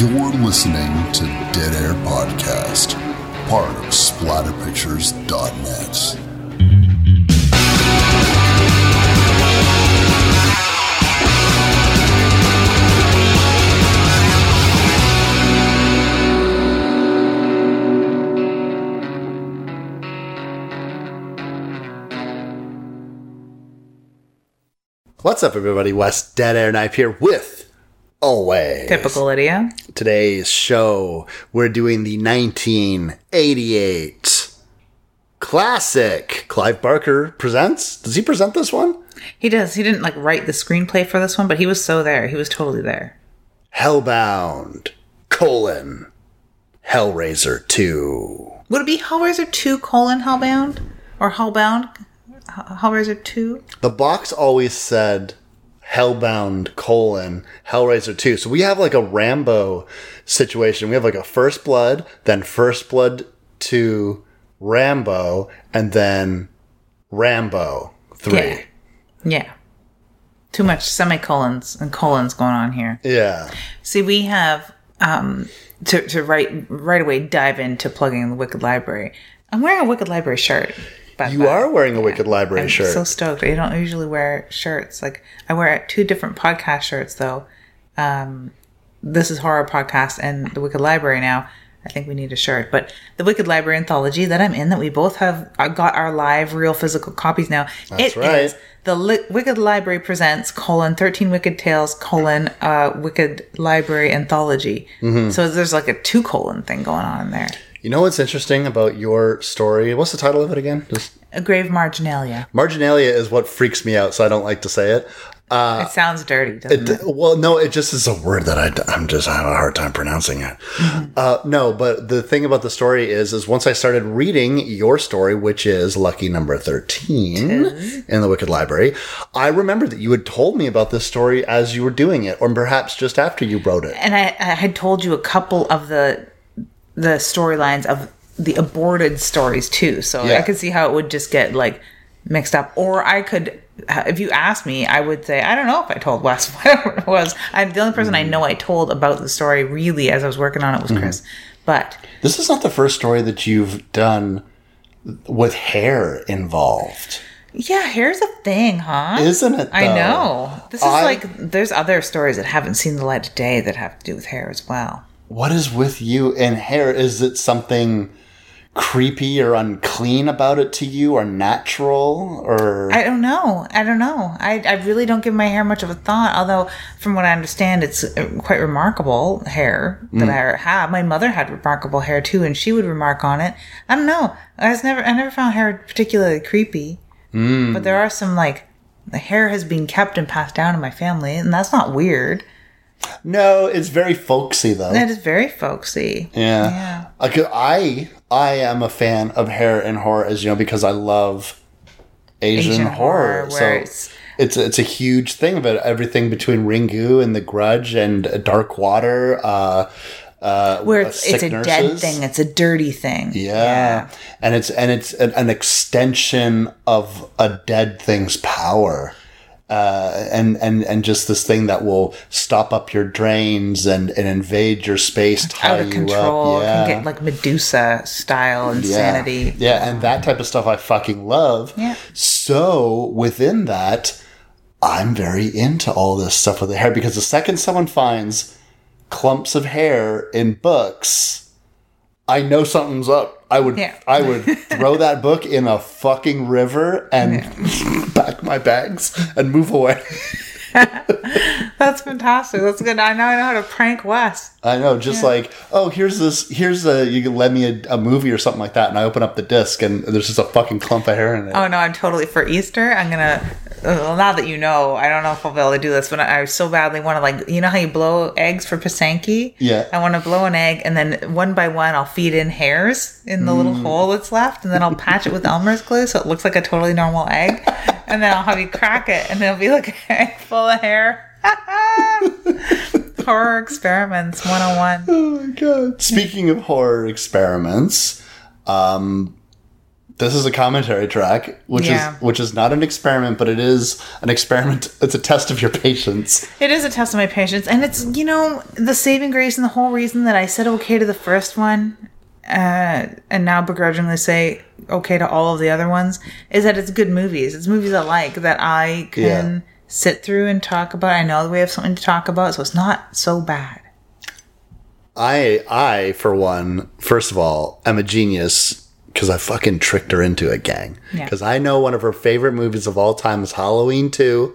You're listening to Dead Air Podcast, part of SplatterPictures.net. What's up, everybody? Wes Dead Air Knife here with always Typical Lydia. today's show. We're doing the 1988 classic. Clive Barker presents. Does he present this one? He does. He didn't like write the screenplay for this one, but he was so there. He was totally there. Hellbound: colon Hellraiser 2. Would it be Hellraiser 2 colon Hellbound? Or Hellbound? Hellraiser 2? The box always said Hellbound colon Hellraiser 2. So we have like a Rambo situation. We have like a First Blood, then First Blood 2 Rambo, and then Rambo 3. Yeah. Yeah. Too much semicolons and colons going on here. Yeah. See, we have um to to right right away dive into plugging the Wicked Library. I'm wearing a Wicked Library shirt. By You way. are wearing a Wicked Library shirt. I'm shirt. so stoked. I don't usually wear shirts. Like I wear two different podcast shirts though. Um, this is horror podcast and the Wicked Library now. I think we need a shirt, but the Wicked Library anthology that I'm in, that we both have uh, got our live, real physical copies now. That's It right. is the Li- Wicked Library presents colon thirteen Wicked Tales colon uh, Wicked Library anthology. Mm-hmm. So there's like a two colon thing going on in there. You know what's interesting about your story? What's the title of it again? Just A grave marginalia. Marginalia is what freaks me out, so I don't like to say it. it sounds dirty, doesn't it? Well, no, it just is a word that I, I'm just I have a hard time pronouncing it. Uh, no, but the thing about the story is, is once I started reading your story, which is lucky number thirteen in the Wicked Library, I remember that you had told me about this story as you were doing it, or perhaps just after you wrote it. and I, I had told you a couple of the the storylines of the aborted stories too. So Yeah. i could see how it would just get like mixed up. Or i could if you asked me i would say i don't know if i told wes whatever it was. I'm the only person i mm. know i told about the story really as i was working on it was mm-hmm. chris. But This is not the first story that you've done with hair involved, yeah here's a thing huh? Isn't it? i know. This is I- like there's other stories that haven't seen the light of day that have to do with hair as well What is with you and hair? Is it something creepy or unclean about it to you, or natural, or I don't know. I don't know. I, I really don't give my hair much of a thought. Although, from what I understand, it's uh, quite remarkable hair that I have. My mother had remarkable hair too, and she would remark on it. I don't know. I was never. I never found hair particularly creepy. But there are some like the hair has been kept and passed down in my family, and that's not weird. No? It's very folksy though. It is very folksy. yeah. Yeah. Like, I I am a fan of hair and horror, as you know, because I love Asian, Asian horror. horror, so it's- it's it's a huge thing about everything between Ringu and The Grudge and Dark Water. Uh, uh, Where it's, it's a dead thing. It's a dirty thing. Yeah. And it's and it's an, an extension of a dead thing's power. Uh, and, and, and just this thing that will stop up your drains and, and invade your space, tie Out of you control. up. Yeah. Can get like Medusa style insanity. Yeah. yeah, and that type of stuff I fucking love. Yeah. So within that, I'm very into all this stuff with the hair because the second someone finds clumps of hair in books, I know something's up. I would Yeah. I would throw that book in a fucking river and pack my bags and move away. That's fantastic. That's good. I now I know how to prank Wes. I know, just like, oh, here's this, here's a, you can lend me a, a movie or something like that, and I open up the disc, and there's just a fucking clump of hair in it. Oh no, I'm totally for Easter. I'm gonna. Well, now that you know, I don't know if I'll be able to do this, but I so badly want to like, you know how you blow eggs for Pysanky? Yeah. I want to blow an egg, and then one by one, I'll feed in hairs in the little mm. hole that's left, and then I'll patch it with Elmer's glue so it looks like a totally normal egg, and then I'll have you crack it, and it'll be like full of hair. Horror experiments 101. Oh my god. Speaking of horror experiments, um, this is a commentary track, which Yeah. is which is not an experiment, but it is an experiment. It's a test of your patience. It is a test of my patience, and it's you know the saving grace and the whole reason that I said okay to the first one, uh, and now begrudgingly say okay to all of the other ones is that it's good movies. It's movies I like that I can Yeah. sit through and talk about. I know that we have something to talk about, so it's not so bad. I I for one, first of all, am a genius because I fucking tricked her into it, gang. Yeah. Because I know one of her favorite movies of all time is Halloween 2.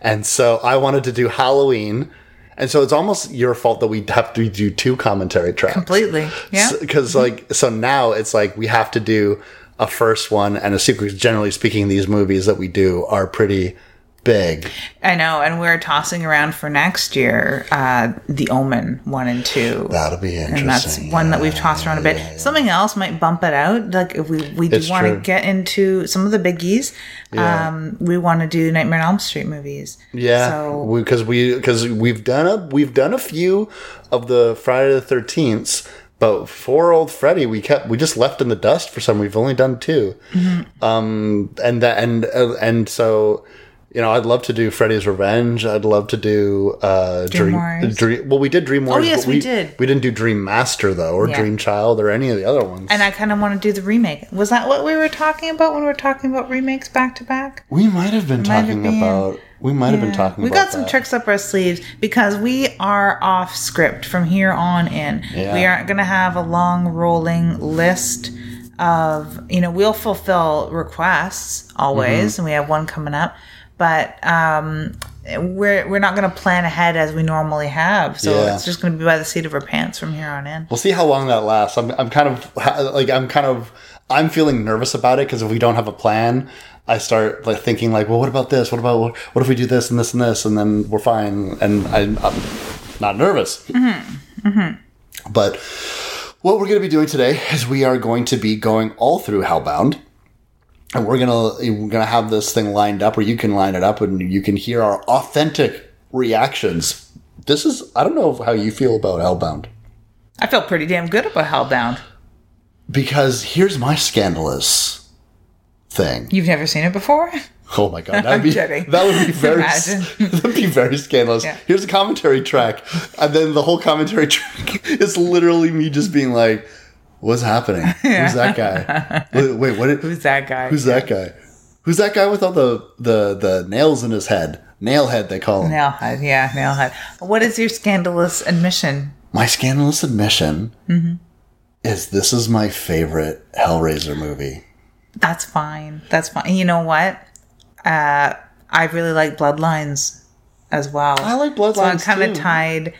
And so I wanted to do Halloween. And so it's almost your fault that we have to do two commentary tracks. Completely, yeah. Because, mm-hmm. like, so now it's like we have to do a first one and a sequel. Generally speaking, these movies that we do are pretty big. I know, and we're tossing around for next year uh, the Omen one and two. That'll be interesting. and that's one that we've tossed around a bit. Something else might bump it out. Like if we we do want to get into some of the biggies. Yeah. Um, we want to do Nightmare on Elm Street movies. Yeah, So because we because we've done a we've done a few of the Friday the Thirteenth, but for old Freddy, we kept we just left in the dust for some. We've only done 2 Mm-hmm. um, and that and uh, and so. You know, I'd love to do Freddy's Revenge. I'd love to do uh, Dream. Wars. Dream well, we did Dream Wars. Oh, yes, but we did. We didn't do Dream Master though, or Yeah. Dream Child, or any of the other ones. and I kind of want to do the remake. Was that what we were talking about when we were talking about remakes back to back? we might have been talking been. about. We might have been talking. We got some that. tricks up our sleeves because we are off script from here on in. Yeah. We aren't going to have a long rolling list of, you know, we'll fulfill requests always, Mm-hmm. and we have one coming up, but um, we're we're not going to plan ahead as we normally have. So Yeah. it's just going to be by the seat of our pants from here on in. We'll see how long that lasts. I'm, I'm kind of like I'm kind of I'm feeling nervous about it because if we don't have a plan, I start like thinking like, well, what about this? What about what if we do this and this and this, and then we're fine, and I, I'm not nervous. But what we're going to be doing today is we are going to be going all through Hellbound. And we're gonna we're gonna have this thing lined up, or you can line it up, and you can hear our authentic reactions. This is I don't know how you feel about Hellbound. I felt pretty damn good about Hellbound. Because here's my scandalous thing. You've never seen it before? Oh my god, that'd be, kidding. that would be very that'd be very scandalous. Yeah. Here's a commentary track, and then the whole commentary track is literally me just being like, "What's happening? Who's that guy? wait, wait, what? Did, Who's that guy? who's that guy? Who's that guy with all the the the nails in his head? Nailhead, they call him. Nailhead, yeah, nailhead. What is your scandalous admission? My scandalous admission Mm-hmm. is this is my favorite Hellraiser movie. That's fine. That's fine. You know what? Uh, I really like Bloodlines as well. I like So I'm Bloodlines, kind of tied.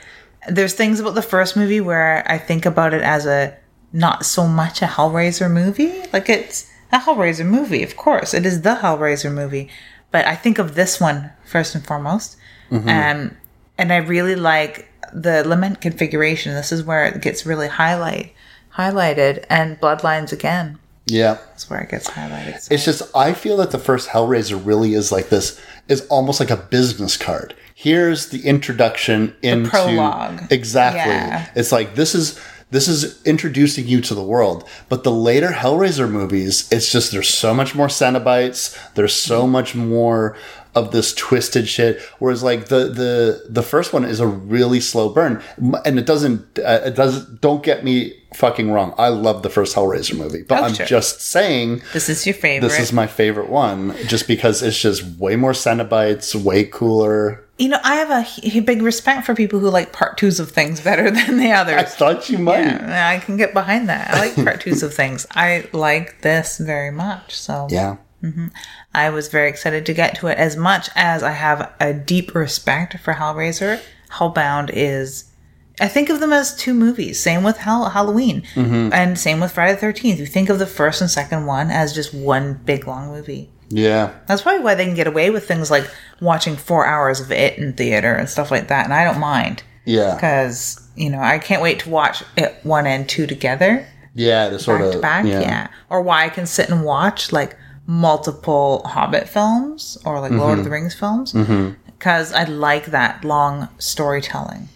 There's things about the first movie where I think about it as a not so much a Hellraiser movie. Like it's a Hellraiser movie, of course. It is the Hellraiser movie. But I think of this one first and foremost. Mm-hmm. Um, and I really like the lament configuration. This is where it gets really highlight highlighted. And Bloodlines again. Yeah. That's where it gets highlighted. So- It's just I feel that the first Hellraiser really is like this is almost like a business card. Here's the introduction into prologue. Exactly. Yeah. It's like this is this is introducing you to the world. But the later Hellraiser movies, it's just there's so much more Cenobites. There's so much more of this twisted shit. Whereas like the the the first one is a really slow burn, and it doesn't uh, it doesn't don't get me fucking wrong. I love the first Hellraiser movie, but Oh, I'm sure. just saying this is your favorite. this is my favorite one just because it's just way more Cenobites, way cooler. You know, I have a big respect for people who like part twos of things better than the others. I thought you might. Yeah, I can get behind that. I like part twos of things. I like this very much. So Yeah. Mm-hmm. I was very excited to get to it as much as I have a deep respect for Hellraiser. Hellbound is, I think of them as two movies. Same with Hell, Halloween mm-hmm. and same with Friday the 13th. You think of the first and second one as just one big long movie. Yeah. That's probably why they can get away with things like watching four hours of it in theater and stuff like that. And I don't mind Yeah. because, you know, I can't wait to watch it one and two together Yeah. The sort back of to back. Yeah. Or why I can sit and watch like multiple Hobbit films or like Lord Mm-hmm. of the Rings films because I like that long storytelling.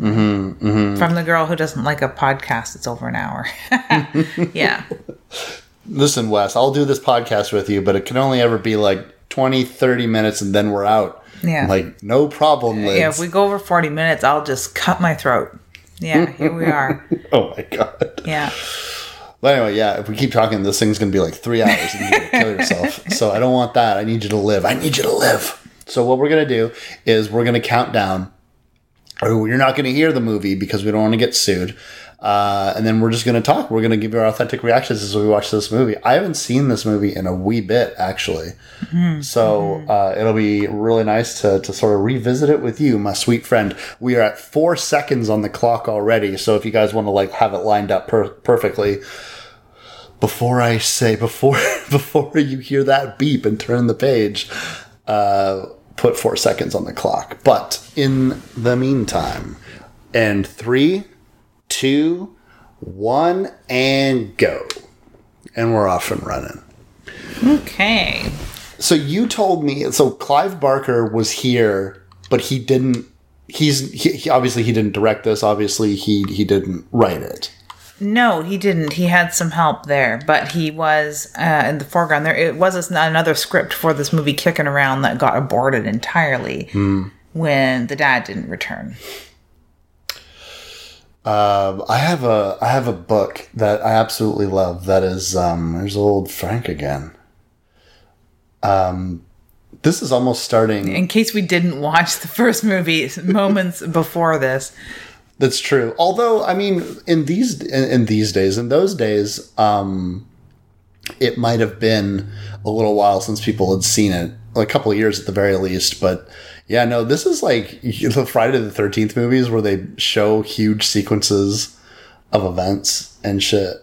Mm-hmm, From the girl who doesn't like a podcast, it's over an hour. yeah. listen, Wes, I'll do this podcast with you, but it can only ever be like 20, 30 minutes and then we're out. Yeah. Like, no problem, Liz. Yeah, if we go over 40 minutes, I'll just cut my throat. Yeah, here we are. oh my God. Yeah. But anyway, yeah, if we keep talking, this thing's going to be like three hours and you're to kill yourself. so I don't want that. I need you to live. I need you to live. So what we're going to do is we're going to count down. Or you're not going to hear the movie because we don't want to get sued. Uh, and then we're just going to talk. We're going to give you our authentic reactions as we watch this movie. I haven't seen this movie in a wee bit, actually. So uh, it'll be really nice to, to sort of revisit it with you, my sweet friend. We are at four seconds on the clock already. So if you guys want to like have it lined up per- perfectly, before I say before before you hear that beep and turn the page, uh, put four seconds on the clock. But in the meantime, and three, two, one, and go, and we're off and running. Okay. So you told me so Clive Barker was here, but he didn't. He's he, he obviously he didn't direct this. Obviously he he didn't write it. No, he didn't. He had some help there, but he was uh, in the foreground. There, it was another script for this movie kicking around that got aborted entirely when the dad didn't return. Um, I have a I have a book that I absolutely love. That is um, there's old Frank again. Um, this is almost starting. In case we didn't watch the first movie moments before this, That's true. Although, I mean, in these in, in these days, in those days, um, it might have been a little while since people had seen it, a couple of years at the very least. But yeah, no, this is like the Friday the Thirteenth movies where they show huge sequences of events and shit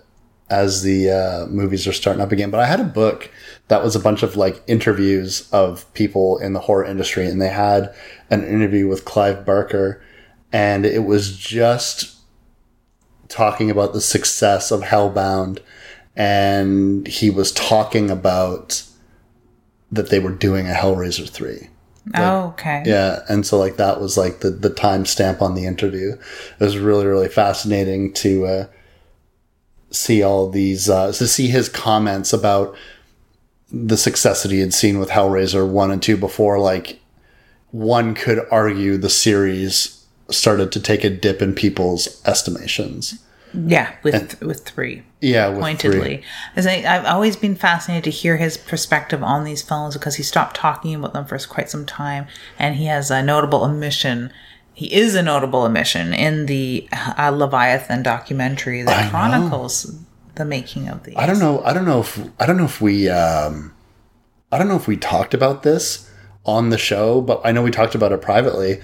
as the uh, movies are starting up again. But I had a book that was a bunch of like interviews of people in the horror industry, and they had an interview with Clive Barker, and it was just talking about the success of Hellbound, and he was talking about that they were doing a Hellraiser three. oh, okay. Yeah, and so like that was like the the timestamp on the interview. It was really really fascinating to uh, see all these uh, to see his comments about the success that he had seen with Hellraiser one and two before. Like one could argue the series started to take a dip in people's estimations. Yeah, with with three. Yeah, with pointedly. three. As I, I've always been fascinated to hear his perspective on these films because he stopped talking about them for quite some time, and he has a notable omission. He is a notable omission in the uh, Leviathan documentary that I know. chronicles the making of these. I don't know. I don't know if I don't know if we um, I don't know if we talked about this on the show, but I know we talked about it privately.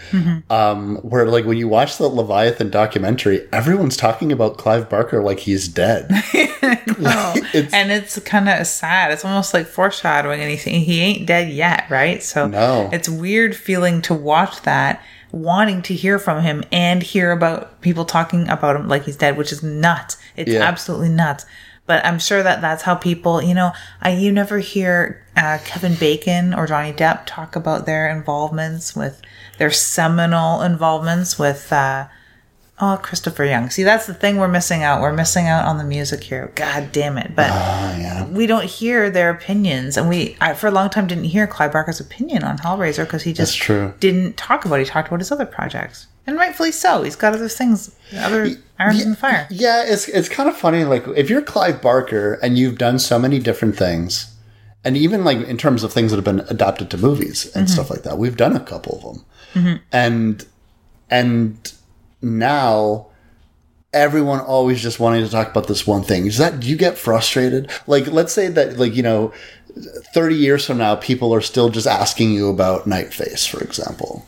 Um, where like when you watch the Leviathan documentary, everyone's talking about Clive Barker like he's dead. Like, it's, and it's kind of sad. It's almost like foreshadowing, he he ain't dead yet, right? So No. it's weird feeling to watch that, wanting to hear from him and hear about people talking about him like he's dead, which is nuts. It's Yeah. absolutely nuts. But I'm sure that that's how people, you know, I you never hear uh, Kevin Bacon or Johnny Depp talk about their involvements with their seminal involvements with. Uh, Oh, Christopher Young. See, that's the thing we're missing out. We're missing out on the music here. God damn it. But oh, yeah. we don't hear their opinions. And we, I, for a long time, didn't hear Clive Barker's opinion on Hellraiser because he just didn't talk about it. He talked about his other projects. And rightfully so. He's got other things, other irons in the fire. Yeah, it's it's kind of funny. Like if you're Clive Barker and you've done so many different things, and even like in terms of things that have been adapted to movies and mm-hmm. stuff like that, we've done a couple of them, mm-hmm. and and now everyone always just wanting to talk about this one thing. Is that do you get frustrated? Like let's say that like you know. 30 years from now, people are still just asking you about night face for example.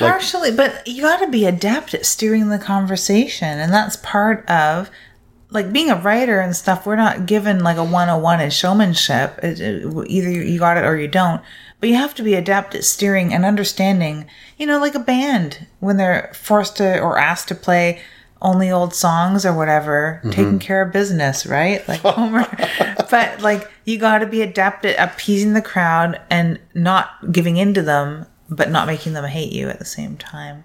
Like- Partially, but you got to be adept at steering the conversation, and that's part of like being a writer and stuff. We're not given like a 101 in showmanship. It, it- either you got it or you don't. But you have to be adept at steering and understanding. You know, like a band when they're forced to or asked to play only old songs or whatever, taking care of business, right? Like Homer. but like you got to be adept at appeasing the crowd and not giving in to them, but not making them hate you at the same time.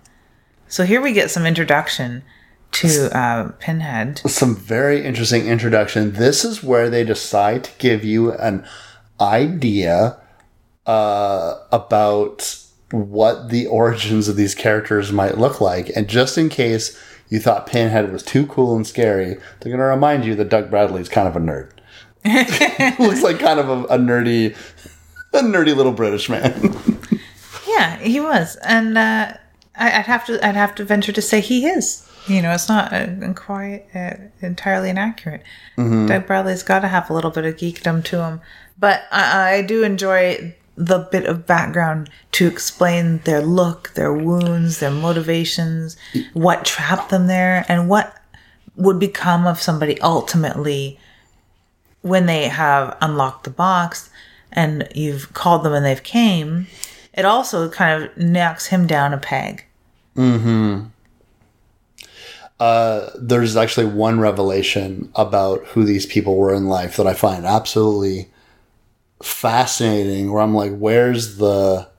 So here we get some introduction to uh, Pinhead. some very interesting introduction. This is where they decide to give you an idea uh, about what the origins of these characters might look like. And just in case you thought Pinhead was too cool and scary, they're going to remind you that Doug Bradley is kind of a nerd. Looks like kind of a, a nerdy, a nerdy little British man. Yeah, he was, and uh, I, I'd have to I'd have to venture to say he is. You know, it's not uh, quite uh, entirely inaccurate. Doug Bradley's got to have a little bit of geekdom to him, but I, I do enjoy the bit of background to explain their look, their wounds, their motivations, what trapped them there, and what would become of somebody ultimately when they have unlocked the box and you've called them and they've came it also kind of knocks him down a peg Hmm. there's actually one revelation about who these people were in life that I find absolutely fascinating where I'm like, where's the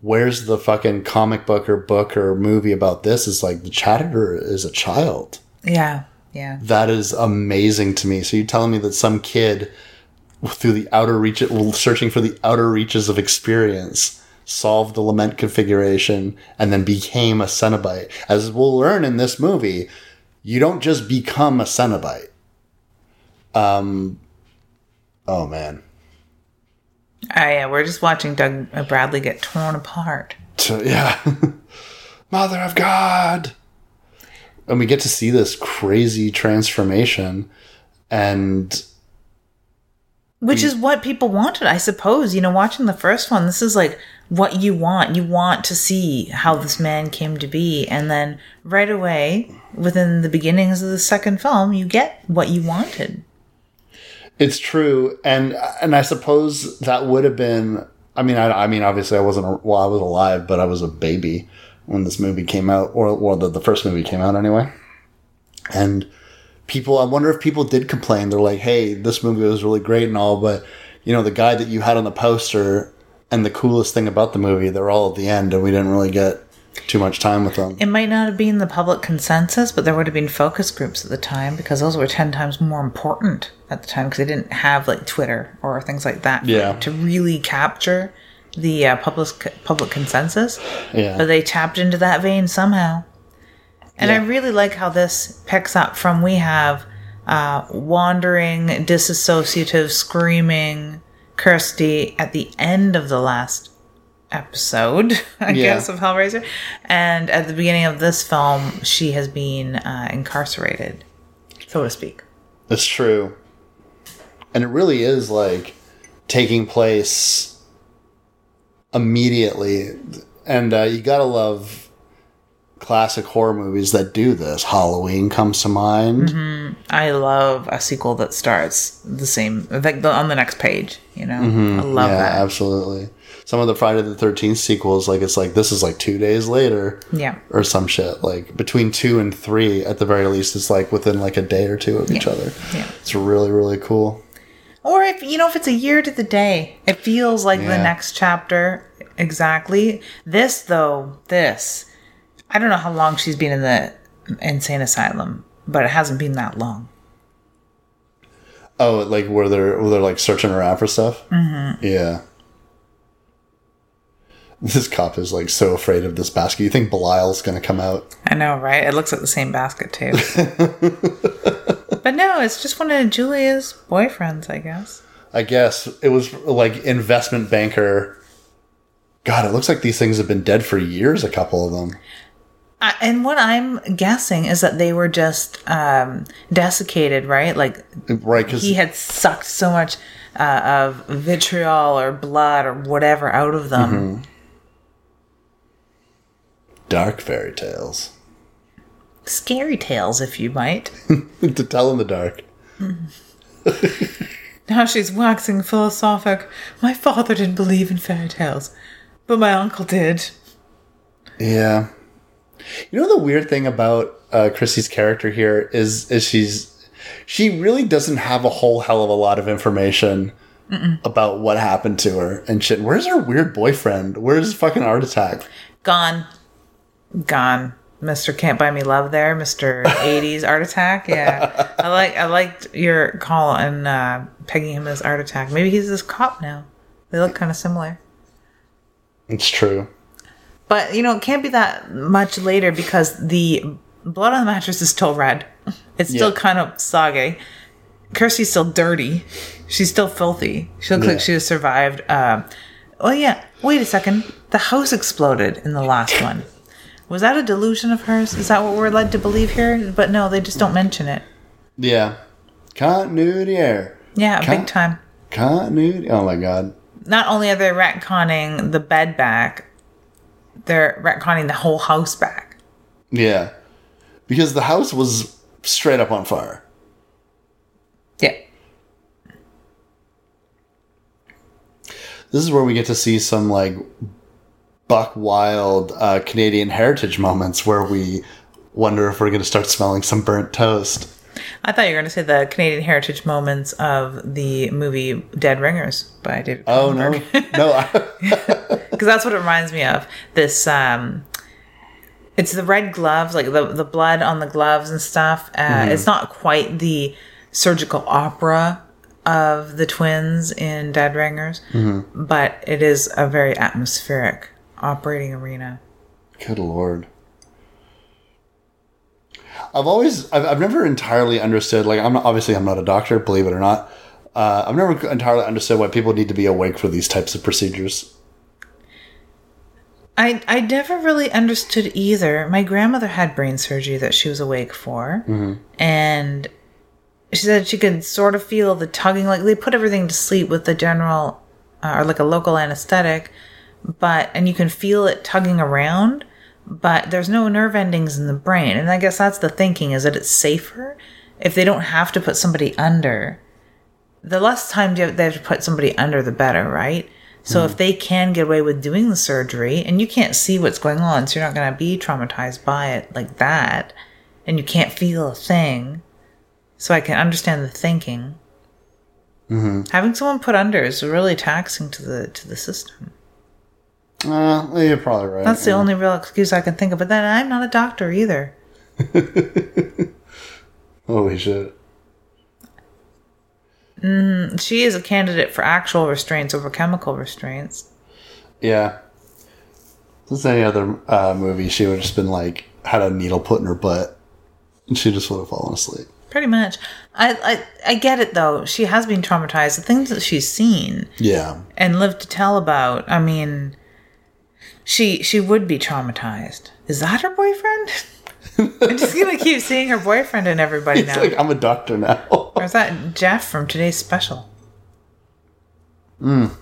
where's the fucking comic book or book or movie about this? It's like the Chatterer is a child. yeah yeah That is amazing to me. So you're telling me that some kid through the outer reach searching for the outer reaches of experience solved the lament configuration and then became a Cenobite. As we'll learn in this movie, you don't just become a Cenobite. Um oh man. Oh yeah we're just watching doug bradley get torn apart. To, yeah. Mother of god! And we get to see this crazy transformation and which mm. is what people wanted i suppose. You know watching the first one this is like what you want. You want to see how this man came to be and then right away within the beginnings of the second film you get what you wanted it's true and and i suppose that would have been i mean i, I mean obviously i wasn't well i was alive but i was a baby when this movie came out or the, the first movie came out anyway. And people i wonder if people did complain. They're like hey this movie was really great and all but you know the guy that you had on the poster and the coolest thing about the movie they're all at the end and we didn't really get too much time with them It might not have been the public consensus, but there would have been focus groups at the time because those were 10 times more important at the time because they didn't have like Twitter or things like that Yeah. to really capture the uh, public, public consensus. yeah But they tapped into that vein somehow. And I really like how this picks up from we have uh, wandering, disassociative, screaming Kirsty at the end of the last episode, I Yeah. guess, of Hellraiser. And at the beginning of this film, she has been uh, incarcerated, so to speak. That's true. And it really is like taking place immediately. And uh, you gotta love classic horror movies that do this. Halloween comes to mind. I love a sequel that starts the same, like the, on the next page. You know, I love yeah, that. absolutely. Some of the Friday the 13th sequels, like it's like this is like two days later Yeah. or some shit. Like between two and three, at the very least, it's like within like a day or two of each other. Yeah. It's really, really cool. Or if you know, if it's a year to the day, it feels like the next chapter exactly. This though, this, I don't know how long she's been in the insane asylum, but it hasn't been that long. Oh, like where they're where they're like searching around for stuff. Mm-hmm. Yeah. This cop is like so afraid of this basket. You think Belial's gonna come out? I know, right? It looks like the same basket too. but no, it's just one of Julia's boyfriends, I guess. I guess it was like investment banker. God, it looks like these things have been dead for years. A couple of them. Uh, and what I'm guessing is that they were just um, desiccated, right? Like Right, because he had sucked so much uh, of vitriol or blood or whatever out of them. Dark fairy tales Scary tales, if you might. to tell in the dark. now she's waxing philosophic. My father didn't believe in fairy tales, but my uncle did. Yeah. You know the weird thing about uh, Chrissy's character here is is she's she really doesn't have a whole hell of a lot of information about what happened to her and shit. Where's her weird boyfriend? Where's fucking Art Attack? Gone. Gone. Mr. Can't Buy Me Love there, Mr. 80s Art Attack. Yeah. I like I liked your call and uh, pegging him as Art Attack. Maybe he's this cop now. They look kind of similar. It's true. But you know, it can't be that much later because the blood on the mattress is still red. It's still Yeah. kind of soggy. Kirsty's still dirty. She's still filthy. She looks Yeah. like she has survived. Um, oh yeah. Wait a second. The house exploded in the last one. Was that a delusion of hers? Is that what we're led to believe here? But no, they just don't mention it. Yeah. Continuity error. Yeah, Con- big time. Continuity. Oh my god. Not only are they retconning the bed back, they're retconning the whole house back. Yeah. Because the house was straight up on fire. Yeah. This is where we get to see some like buck wild uh, Canadian heritage moments where we wonder if we're going to start smelling some burnt toast. I thought you were going to say the Canadian heritage moments of the movie Dead Ringers by David Oh no, no! I, because that's what it reminds me of. This, um, it's the red gloves, like the the blood on the gloves and stuff. Uh, It's not quite the surgical opera of the twins in Dead Ringers, but it is a very atmospheric operating arena. good lord! I've always, I've, I've never entirely understood. Like, I'm not, obviously I'm not a doctor, believe it or not. Uh, I've never entirely understood why people need to be awake for these types of procedures. I I never really understood either. My grandmother had brain surgery that she was awake for, and she said she could sort of feel the tugging. Like they put everything to sleep with the general uh, or like a local anesthetic, but and you can feel it tugging around, but there's no nerve endings in the brain. And I guess that's the thinking is that it's safer if they don't have to put somebody under. The less time they have to put somebody under, the better, right? So if they can get away with doing the surgery and you can't see what's going on, so you're not going to be traumatized by it like that, and you can't feel a thing, so I can understand the thinking. Mm-hmm. Having someone put under is really taxing to the to the system. Uh, you're probably right. That's the only real excuse I can think of. But then I'm not a doctor either. Holy shit! She is a candidate for actual restraints over chemical restraints. Yeah. If this any other uh, movie, she would have just been like, had a needle put in her butt, and she just would have fallen asleep. Pretty much. I, I I get it though. She has been traumatized. The things that she's seen Yeah. and lived to tell about. I mean, she she would be traumatized. Is that her boyfriend? I'm just gonna keep seeing her boyfriend and everybody It's now. like, I'm a doctor now. or is that Jeff from today's special? Mm.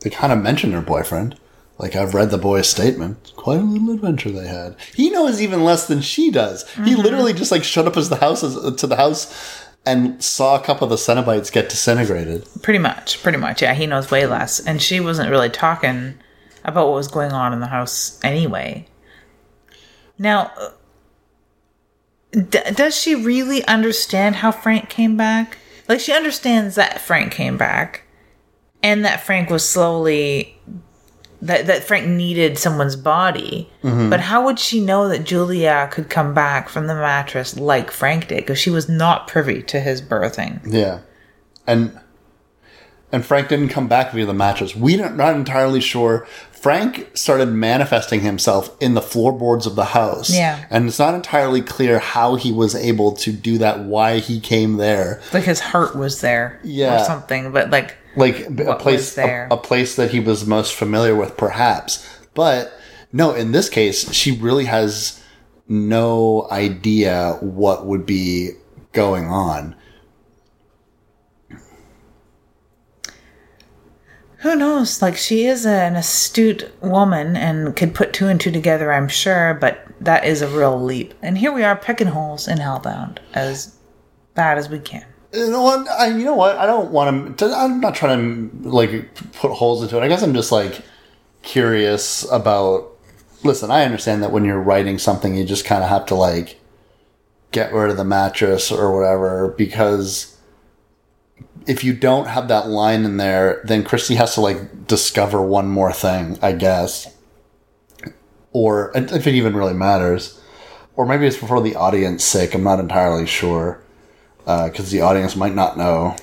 They kind of mentioned her boyfriend. Like, I've read the boy's statement. Quite a little adventure they had. He knows even less than she does. He literally just, like, shut up as the house, as, to the house and saw a couple of the Cenobites get disintegrated. Pretty much, pretty much. Yeah, he knows way less, and she wasn't really talking about what was going on in the house anyway. Now, uh, d- does she really understand how Frank came back? Like, she understands that Frank came back, and that Frank was slowly that that Frank needed someone's body. Mm-hmm. But how would she know that Julia could come back from the mattress like Frank did? Because she was not privy to his birthing. Yeah. And and Frank didn't come back via the mattress. We're not entirely sure. Frank started manifesting himself in the floorboards of the house. Yeah. And it's not entirely clear how he was able to do that, why he came there. like his heart was there Yeah. or something but like Like a place? A, a place that he was most familiar with perhaps. But no, in this case, she really has no idea what would be going on. who knows like she is an astute woman and could put two and two together i'm sure but that is a real leap and here we are picking holes in hellbound as bad as we can You know what? I, you know what? I don't want to. I'm not trying to like put holes into it. I guess I'm just like curious about. Listen, I understand that when you're writing something, you just kind of have to like get rid of the mattress or whatever because if you don't have that line in there, then Christy has to like discover one more thing, I guess. Or if it even really matters. Or maybe it's for the audience sake. I'm not entirely sure. Because the audience might not know.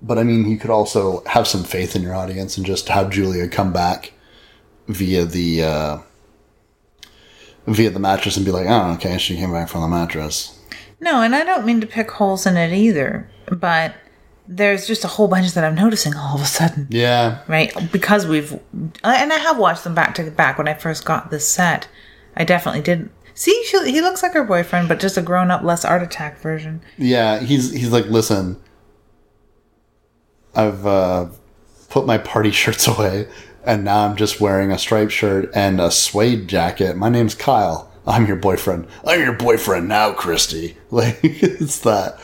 But I mean, you could also have some faith in your audience and just have Julia come back via the uh, via the mattress and be like, "Oh, okay, she came back from the mattress." No, and I don't mean to pick holes in it either, but there's just a whole bunch that I'm noticing all of a sudden, Yeah, right? Because we've, and I have watched them back to back when I first got this set. I definitely did. See, she, he looks like her boyfriend, but just a grown up, less art attack version. yeah. He's he's like, "Listen, I've uh, put my party shirts away, and now I'm just wearing a striped shirt and a suede jacket. My name's Kyle." I'm your boyfriend. I'm your boyfriend now, Christy. Like, it's that.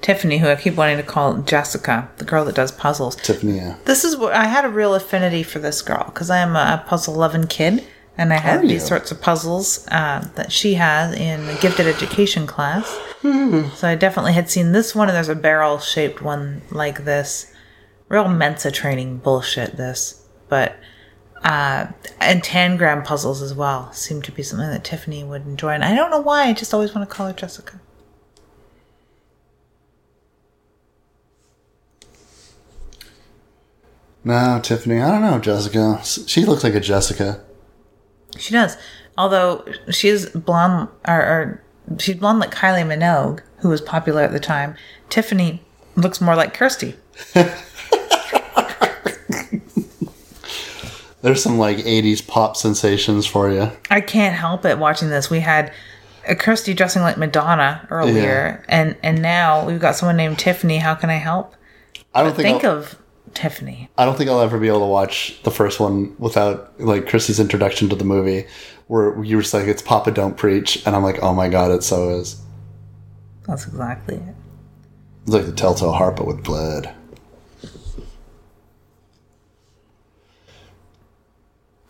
Tiffany, who I keep wanting to call Jessica, the girl that does puzzles. Tiffany, yeah. This is what I had a real affinity for this girl because I am a puzzle loving kid, and I had these sorts of puzzles uh, that she has in the gifted education class. So I definitely had seen this one, and there's a barrel shaped one like this. Real Mensa training bullshit. This, but uh, and tangram puzzles as well seem to be something that Tiffany would enjoy, and I don't know why. I just always want to call her Jessica. No, Tiffany. I don't know, Jessica. She looks like a Jessica. She does. Although she's blonde, or, or she's blonde like Kylie Minogue, who was popular at the time. Tiffany looks more like Kirsty. There's some like 80s pop sensations for you. I can't help it watching this. We had a Kirsty dressing like Madonna earlier, and and now we've got someone named Tiffany. How can I help? I don't think, Think of Tiffany. I don't think I'll ever be able to watch the first one without like Christy's introduction to the movie, where you were just like, "It's Papa Don't Preach," and I'm like, "Oh my god, it so is." That's exactly it. It's like the Telltale Heart, but with blood.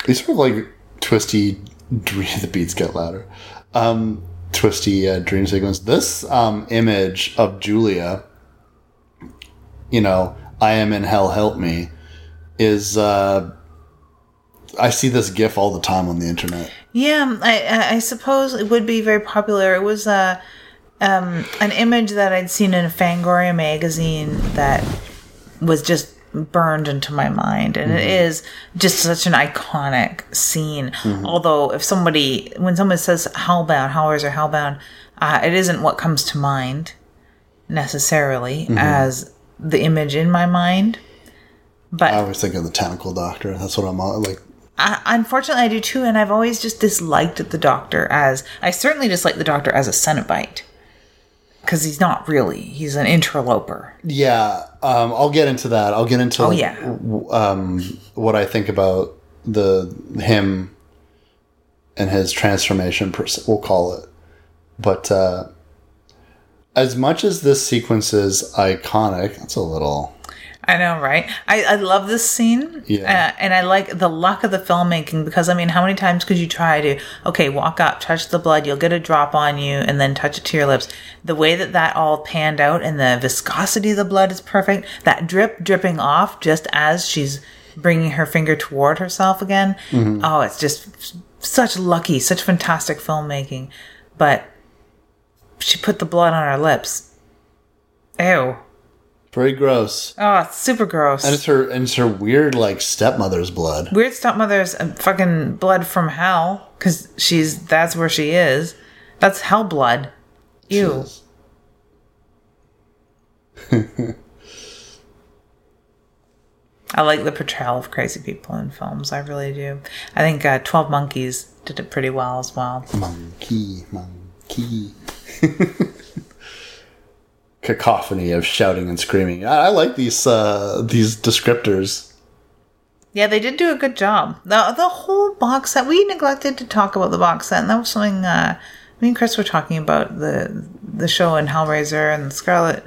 These sort of like twisty, dream, the beats get louder. Um, twisty uh, dream sequence. This um, image of Julia, you know, I am in hell, help me, is. Uh, I see this GIF all the time on the internet. Yeah, I, I- suppose it would be very popular. It was uh, um, an image that I'd seen in a Fangoria magazine that was just burned into my mind. And it is just such an iconic scene. Although, if somebody, when someone says Hellbound, Hellraiser Hellbound, uh, it isn't what comes to mind necessarily as the image in my mind. But I always think of the tentacle doctor. That's what I'm like. I, unfortunately, I do too, and I've always just disliked the Doctor as I certainly dislike the Doctor as a Cenobite because he's not really. He's an interloper. Yeah, um, I'll get into that. I'll get into Oh, like, yeah. w- um, what I think about the him and his transformation. per We'll call it, but uh, as much as this sequence is iconic, that's a little. I know, right? I, I love this scene, Yeah. uh, and I like the luck of the filmmaking because I mean, how many times could you try to okay, walk up, touch the blood, you'll get a drop on you, and then touch it to your lips? The way that that all panned out and the viscosity of the blood is perfect. That drip dripping off just as she's bringing her finger toward herself again. Oh, it's just such lucky, such fantastic filmmaking. But she put the blood on her lips. Ew. Pretty gross, Oh, it's super gross. and it's her and it's her weird like stepmother's blood. Weird stepmother's uh, fucking blood from hell because she's that's where she is. That's hell blood. Ew. I like the portrayal of crazy people in films. I really do. I think uh, Twelve Monkeys did it pretty well as well. Monkey, monkey. Cacophony of shouting and screaming. I, I like these uh, these descriptors. Yeah, they did do a good job. The the whole box set. We neglected to talk about the box set, and that was something. Uh, me and Chris were talking about the the show in Hellraiser and the Scarlet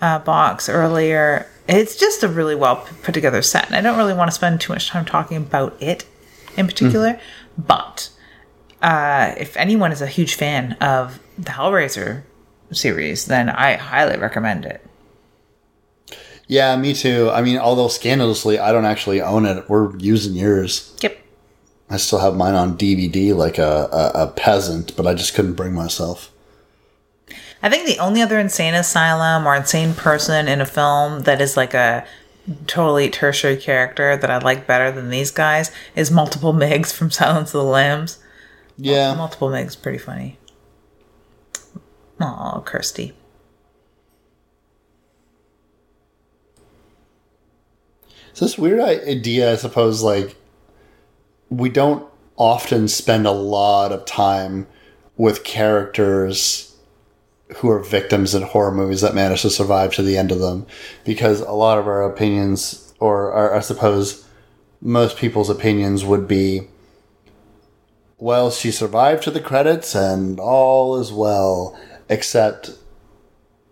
uh, box earlier. It's just a really well put together set, and I don't really want to spend too much time talking about it in particular. But uh, if anyone is a huge fan of the Hellraiser series, then I highly recommend it. Yeah, me too. I mean, although scandalously, I don't actually own it. We're using yours. Yep. I still have mine on DVD like a, a, a peasant, but I just couldn't bring myself. I think the only other insane asylum or insane person in a film that is like a totally tertiary character that I like better than these guys is multiple Miggs from Silence of the Lambs. Yeah. Multiple Miggs, pretty funny. Oh, Kirsty. It's this weird idea, I suppose, like, we don't often spend a lot of time with characters who are victims in horror movies that manage to survive to the end of them because a lot of our opinions or our, I suppose most people's opinions would be well she survived to the credits and all is well except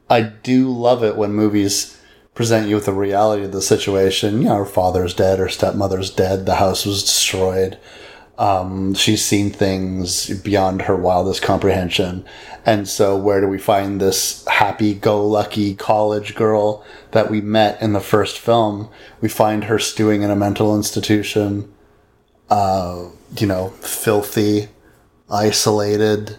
I do love it when movies present you with the reality of the situation. You know, her father's dead, her stepmother's dead, the house was destroyed. Um, she's seen things beyond her wildest comprehension. And so, where do we find this happy go lucky college girl that we met in the first film? We find her stewing in a mental institution, uh, you know, filthy, isolated.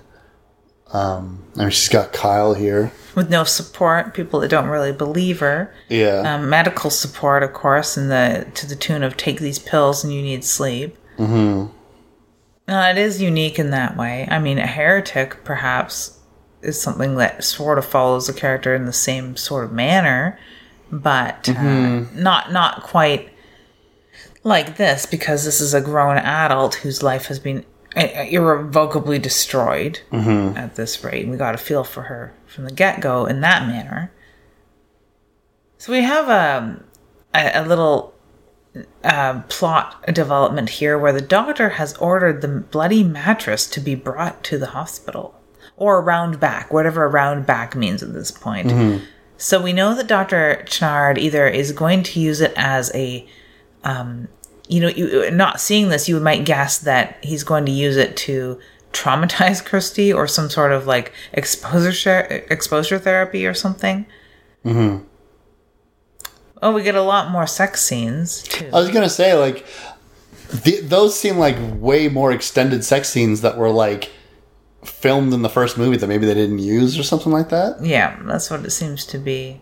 Um, I mean, she's got Kyle here. With no support, people that don't really believe her. Yeah. Um, medical support, of course, and the to the tune of take these pills and you need sleep. Mm-hmm. Uh, it is unique in that way. I mean, a heretic perhaps is something that sort of follows the character in the same sort of manner, but uh, not not quite like this because this is a grown adult whose life has been uh, irrevocably destroyed at this rate. We got a feel for her from the get go in that manner. So we have um, a, a little uh, plot development here where the doctor has ordered the bloody mattress to be brought to the hospital or around back, whatever around back means at this point. So we know that Dr. Channard either is going to use it as a, um, you know, you, not seeing this, you might guess that he's going to use it to traumatize Kirsty or some sort of like exposure exposure therapy or something. Mm-hmm. Oh, we get a lot more sex scenes too. I was gonna say like th- those seem like way more extended sex scenes that were like filmed in the first movie that maybe they didn't use or something like that. Yeah, that's what it seems to be.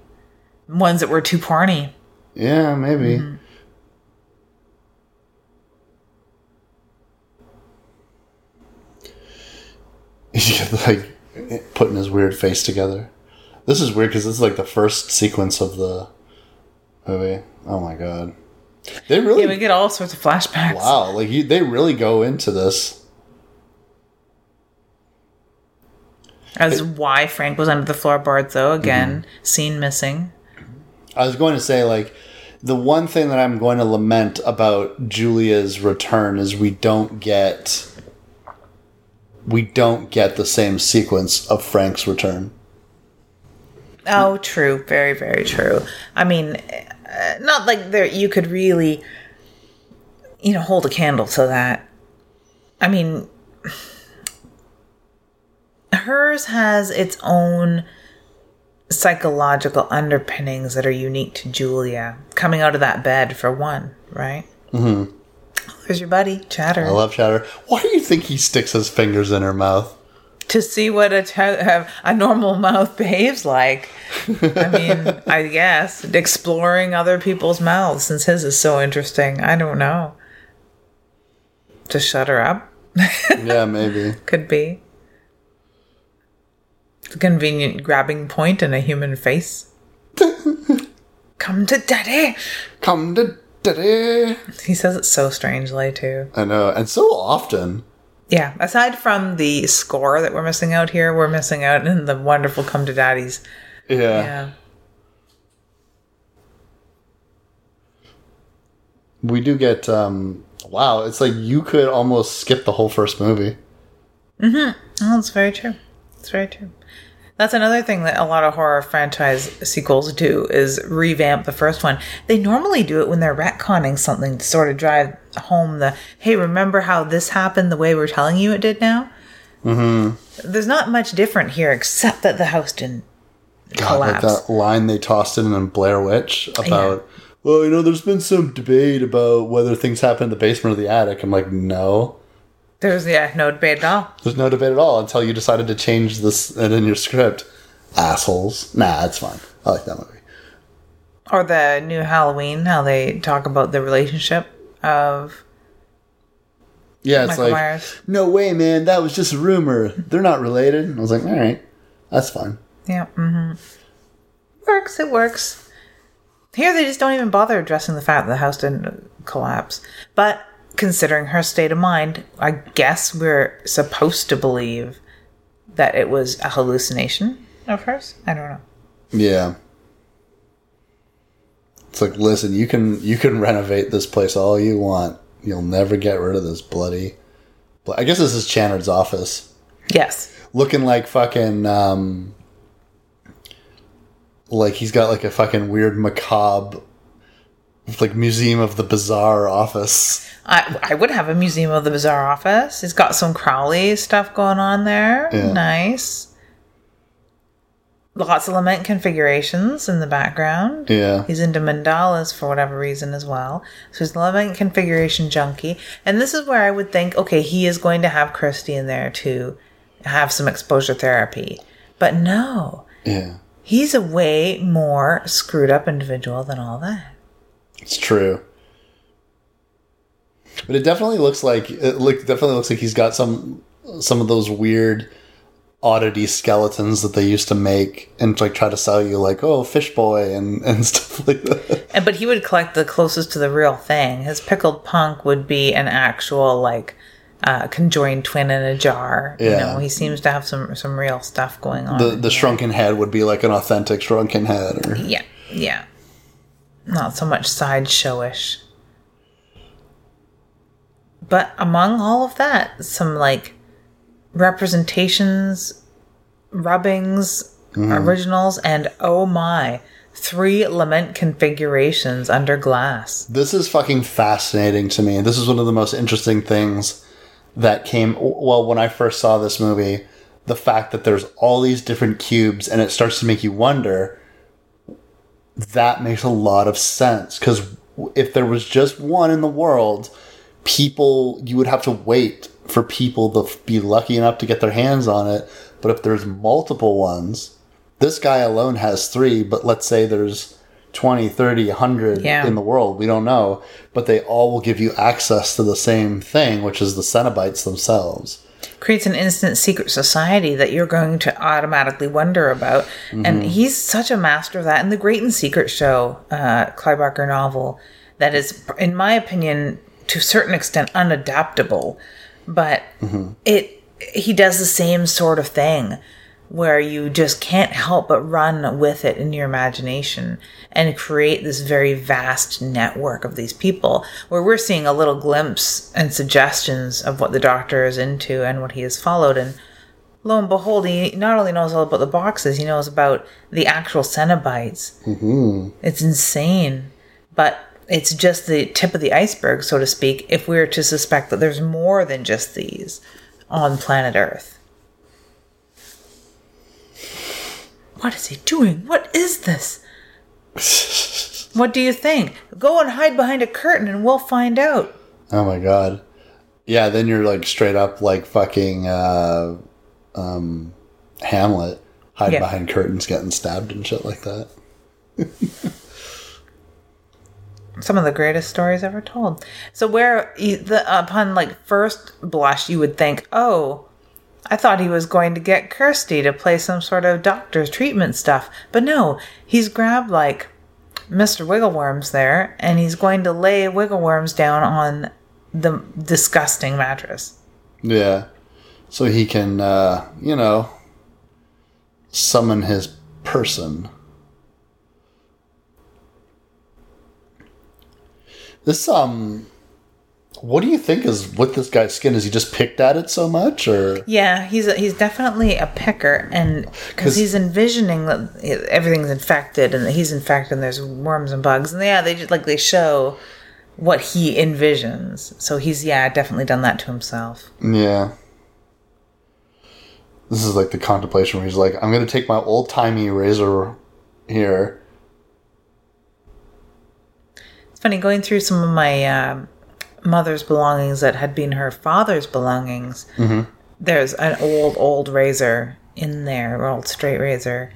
Ones that were too porny. Yeah, maybe. He's like putting his weird face together. This is weird because this is like the first sequence of the movie. Oh my god, they really Yeah, we get all sorts of flashbacks. wow! Like you, they really go into this. As why Frank was under the floorboards, though. Again, Mm-hmm. scene missing. I was going to say like the one thing that I'm going to lament about Julia's return is we don't get we don't get the same sequence of Frank's return. Oh, true. Very, very true. I mean, uh, not like there you could really, you know, hold a candle to that. I mean, hers has its own psychological underpinnings that are unique to Julia. Coming out of that bed, for one, right? Mm-hmm. There's your buddy, Chatter. I love Chatter. Why do you think he sticks his fingers in her mouth? to see what a, ch- a normal mouth behaves like. I mean, I guess exploring other people's mouths since his is so interesting. I don't know. To shut her up yeah, maybe. could be. It's a convenient grabbing point in a human face. Come to daddy. Come to daddy. He says it so strangely too. I know, and so often. Yeah, aside from the score that we're missing out here, we're missing out in the wonderful "Come to Daddy's." Yeah. Yeah. We do get um wow, it's like you could almost skip the whole first movie. Mm-hmm. Oh, that's very true. That's very true. That's another thing that a lot of horror franchise sequels do is revamp the first one. They normally do it when they're retconning something to sort of drive home the hey, remember how this happened the way we're telling you it did now? Mm-hmm. There's not much different here except that the house didn't God, like that line they tossed in in Blair Witch about, well, you know, there's been some debate about whether things happen in the basement or the attic. I'm like, no. There's yeah, no debate at all. There's no debate at all until you decided to change this and in your script. Assholes. Nah, it's fine. I like that movie. Or the new Halloween, how they talk about the relationship of Yeah, it's Michael like, Myers. no way, man. That was just a rumor. They're not related. I was like, all right, that's fine. Yeah. Mm-hmm. Works. It works. Here, they just don't even bother addressing the fact that the house didn't collapse. But considering her state of mind, I guess we're supposed to believe that it was a hallucination of hers. I don't know. Yeah. It's like, listen, you can you can renovate this place all you want. You'll never get rid of this bloody. blo- I guess this is Channard's office, Yes. looking like fucking um, like he's got like a fucking weird macabre, like Museum of the Bizarre office. I, I would have a Museum of the Bizarre office. It's got some Crowley stuff going on there. Yeah. Nice. Lots of lament configurations in the background. Yeah, He's into mandalas for whatever reason as well. So he's a lament configuration junkie. And this is where I would think, okay, he is going to have Kirsty in there to have some exposure therapy. But no, yeah, he's a way more screwed up individual than all that. It's true. But it definitely looks like it look definitely looks like he's got some some of those weird oddity skeletons that they used to make and like try to sell you like oh fish boy and and stuff like that. And but he would collect the closest to the real thing. His pickled punk would be an actual like uh, conjoined twin in a jar. yeah. You know, he seems to have some some real stuff going on. The the shrunken head would be like an authentic shrunken head. Or, Yeah, yeah. Not so much sideshowish. But among all of that, some like representations, rubbings, mm-hmm. originals, and oh my, three lament configurations under glass. This is fucking fascinating to me. This is one of the most interesting things that came. Well, when I first saw this movie, the fact that there's all these different cubes and it starts to make you wonder. That makes a lot of sense because if there was just one in the world, people you would have to wait for people to be lucky enough to get their hands on it. But if there's multiple ones, this guy alone has three, but let's say there's 20, 30, 100 Yeah. in the world. We don't know. But they all will give you access to the same thing, which is the Cenobites themselves. Creates an instant secret society that you're going to automatically wonder about. And he's such a master of that. In the Great and Secret show, uh, Barker novel, that is, in my opinion, to a certain extent, unadaptable. But it he does the same sort of thing where you just can't help but run with it in your imagination and create this very vast network of these people where we're seeing a little glimpse and suggestions of what the doctor is into and what he has followed. And lo and behold he not only knows all about the boxes he knows about the actual cenobites. Mm-hmm. it's insane. But it's just the tip of the iceberg so to speak if we were to suspect that there's more than just these on planet earth What is he doing? What is this? what do you think? Go and hide behind a curtain and we'll find out. Oh my god. Yeah, then you're like straight up like fucking uh, um, Hamlet, hide Yeah. behind curtains, getting stabbed and shit like that. Some of the greatest stories ever told. So where you, the upon like first blush you would think, "Oh, I thought he was going to get Kirsty to play some sort of doctor's treatment stuff." But no, he's grabbed like Mr. Wiggleworms there and he's going to lay Wiggleworms down on the disgusting mattress. Yeah. So he can, uh, you know, summon his person. This, um, what do you think is with this guy's skin? Is he just picked at it so much, or Yeah, he's a, he's definitely a picker, and because he's envisioning that everything's infected and that he's infected, and there's worms and bugs, and yeah, they just like they show what he envisions. So he's yeah, definitely done that to himself. yeah? This is like the contemplation where he's like, I'm gonna take my old timey razor here. It's funny going through some of my um mother's belongings that had been her father's belongings. There's an old, old razor in there, an old straight razor,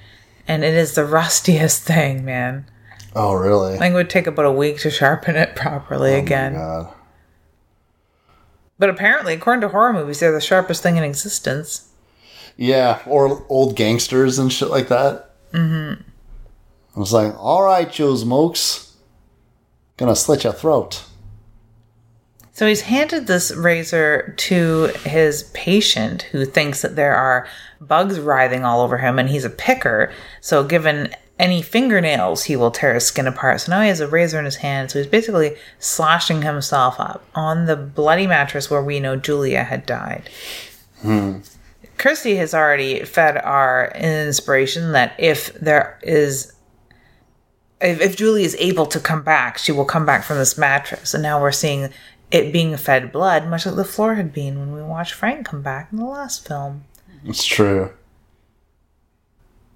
and it is the rustiest thing, man. Oh, really? I think it would take about a week to sharpen it properly again. God. But apparently, according to horror movies, they're the sharpest thing in existence. Yeah, or old gangsters and shit like that. Mm-hmm. I was like, all right, Joe Smokes. Gonna slit your throat. So he's handed this razor to his patient who thinks that there are bugs writhing all over him and he's a picker. So given any fingernails, he will tear his skin apart. So now he has a razor in his hand. So he's basically slashing himself up on the bloody mattress where we know Julia had died. Hmm. Kirsty has already fed our inspiration that if there is if, if Julie is able to come back, she will come back from this mattress. And now we're seeing it being fed blood, much like the floor had been when we watched Frank come back in the last film. It's true.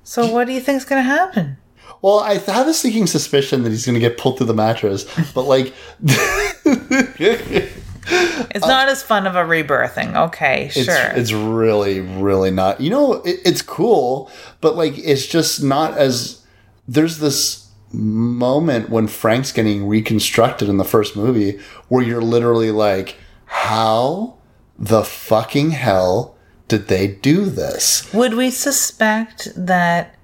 So what do you think's gonna happen? Well, I have a sneaking suspicion that he's gonna get pulled through the mattress, but like, It's not as fun of a rebirthing. Okay, it's, sure. it's really, really not. You know, it, it's cool, but like, it's just not as. There's this moment when Frank's getting reconstructed in the first movie where you're literally like, how the fucking hell did they do this? Would we suspect that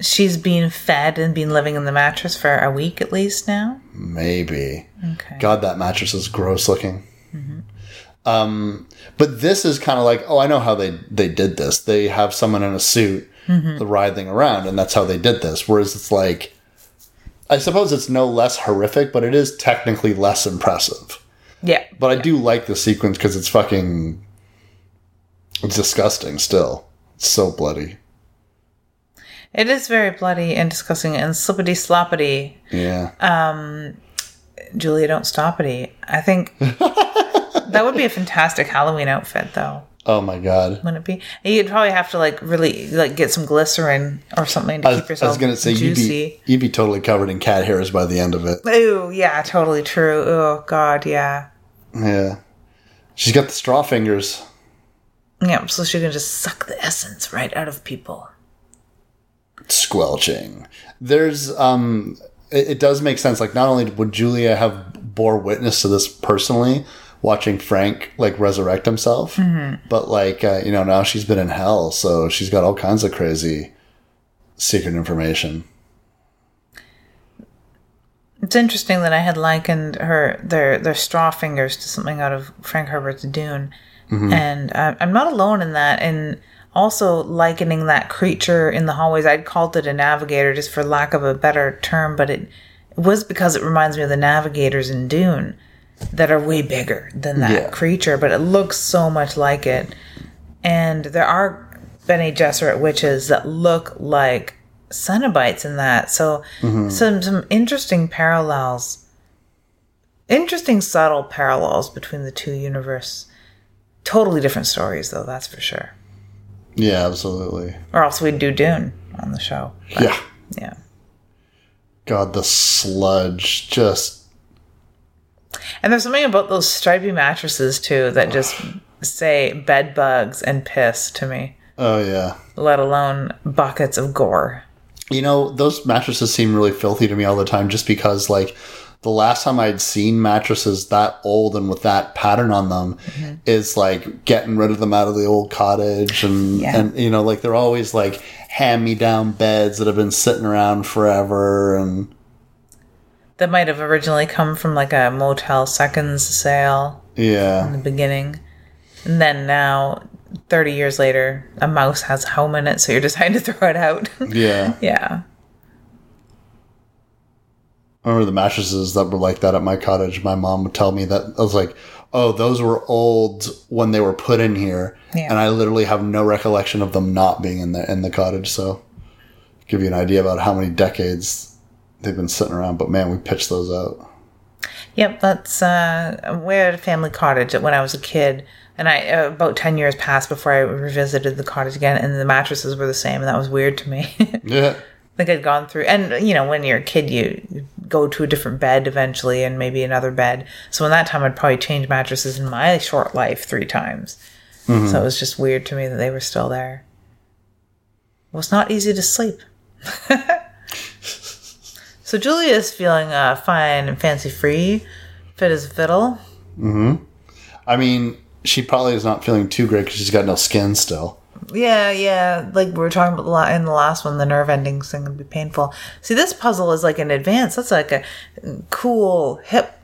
she's being fed and been living in the mattress for a week at least now? Maybe. Okay. God, that mattress is gross looking. Um, but this is kind of like, oh, I know how they they did this. They have someone in a suit writhing around, and that's how they did this. Whereas it's like, I suppose it's no less horrific, but it is technically less impressive. Yeah. But I do like the sequence because it's fucking, it's disgusting. Still, it's so bloody. It is very bloody and disgusting and slippity sloppity. Yeah. Um, Julia, don't stop it. I think that would be a fantastic Halloween outfit, though. Oh my god. Wouldn't it be? You'd probably have to like really like get some glycerin or something to I keep I yourself was gonna say you'd juicy. be you'd be totally covered in cat hairs by the end of it. Ooh, yeah, totally true. Oh God, yeah, Yeah. She's got the straw fingers. yeah. So she can just suck the essence right out of people. squelching. There's um it, it does make sense. Like not only would Julia have bore witness to this personally, watching Frank like resurrect himself, but like uh, you know now she's been in hell, so she's got all kinds of crazy secret information. It's interesting that I had likened her their their straw fingers to something out of Frank Herbert's Dune, and uh, I'm not alone in that. And also likening that creature in the hallways, I'd called it a navigator just for lack of a better term, but it, it was because it reminds me of the navigators in Dune that are way bigger than that Yeah. creature, but it looks so much like it. And there are Bene Gesserit witches that look like Cenobites in that. So mm-hmm. some some interesting parallels. Interesting subtle parallels between the two universe. Totally different stories though, that's for sure. Yeah, absolutely. Or else we'd do Dune on the show. But, Yeah. Yeah. God, the sludge just And there's something about those stripy mattresses too that just say bed bugs and piss to me, oh yeah. let alone buckets of gore. You know, those mattresses seem really filthy to me all the time just because, like, the last time I'd seen mattresses that old and with that pattern on them mm-hmm. is like getting rid of them out of the old cottage. And, Yeah. and you know, like, they're always like hand me down beds that have been sitting around forever. And That might have originally come from like a Motel Seconds sale Yeah. in the beginning. And then now, 30 years later, a mouse has home in it, so you're deciding to throw it out. yeah. yeah. I remember the mattresses that were like that at my cottage. My mom would tell me that I was like, "Oh, those were old when they were put in here," Yeah. and I literally have no recollection of them not being in the in the cottage. So, give you an idea about how many decades they've been sitting around. But man, we pitched those out. Yep, that's uh, we had a family cottage when I was a kid, and I uh, about ten years passed before I revisited the cottage again, and the mattresses were the same, and that was weird to me. Yeah. I think I'd gone through, and you know, when you're a kid, you you go to a different bed eventually, and maybe another bed. So in that time, I'd probably change mattresses in my short life three times. So it was just weird to me that they were still there. It was not easy to sleep. so Julia is feeling uh, fine and fancy free, fit as a fiddle. Mm-hmm. I mean, she probably is not feeling too great because she's got no skin still. Yeah, yeah. Like we were talking about the in the last one, the nerve endings thing would be painful. See, this puzzle is like an advance. That's like a cool, hip,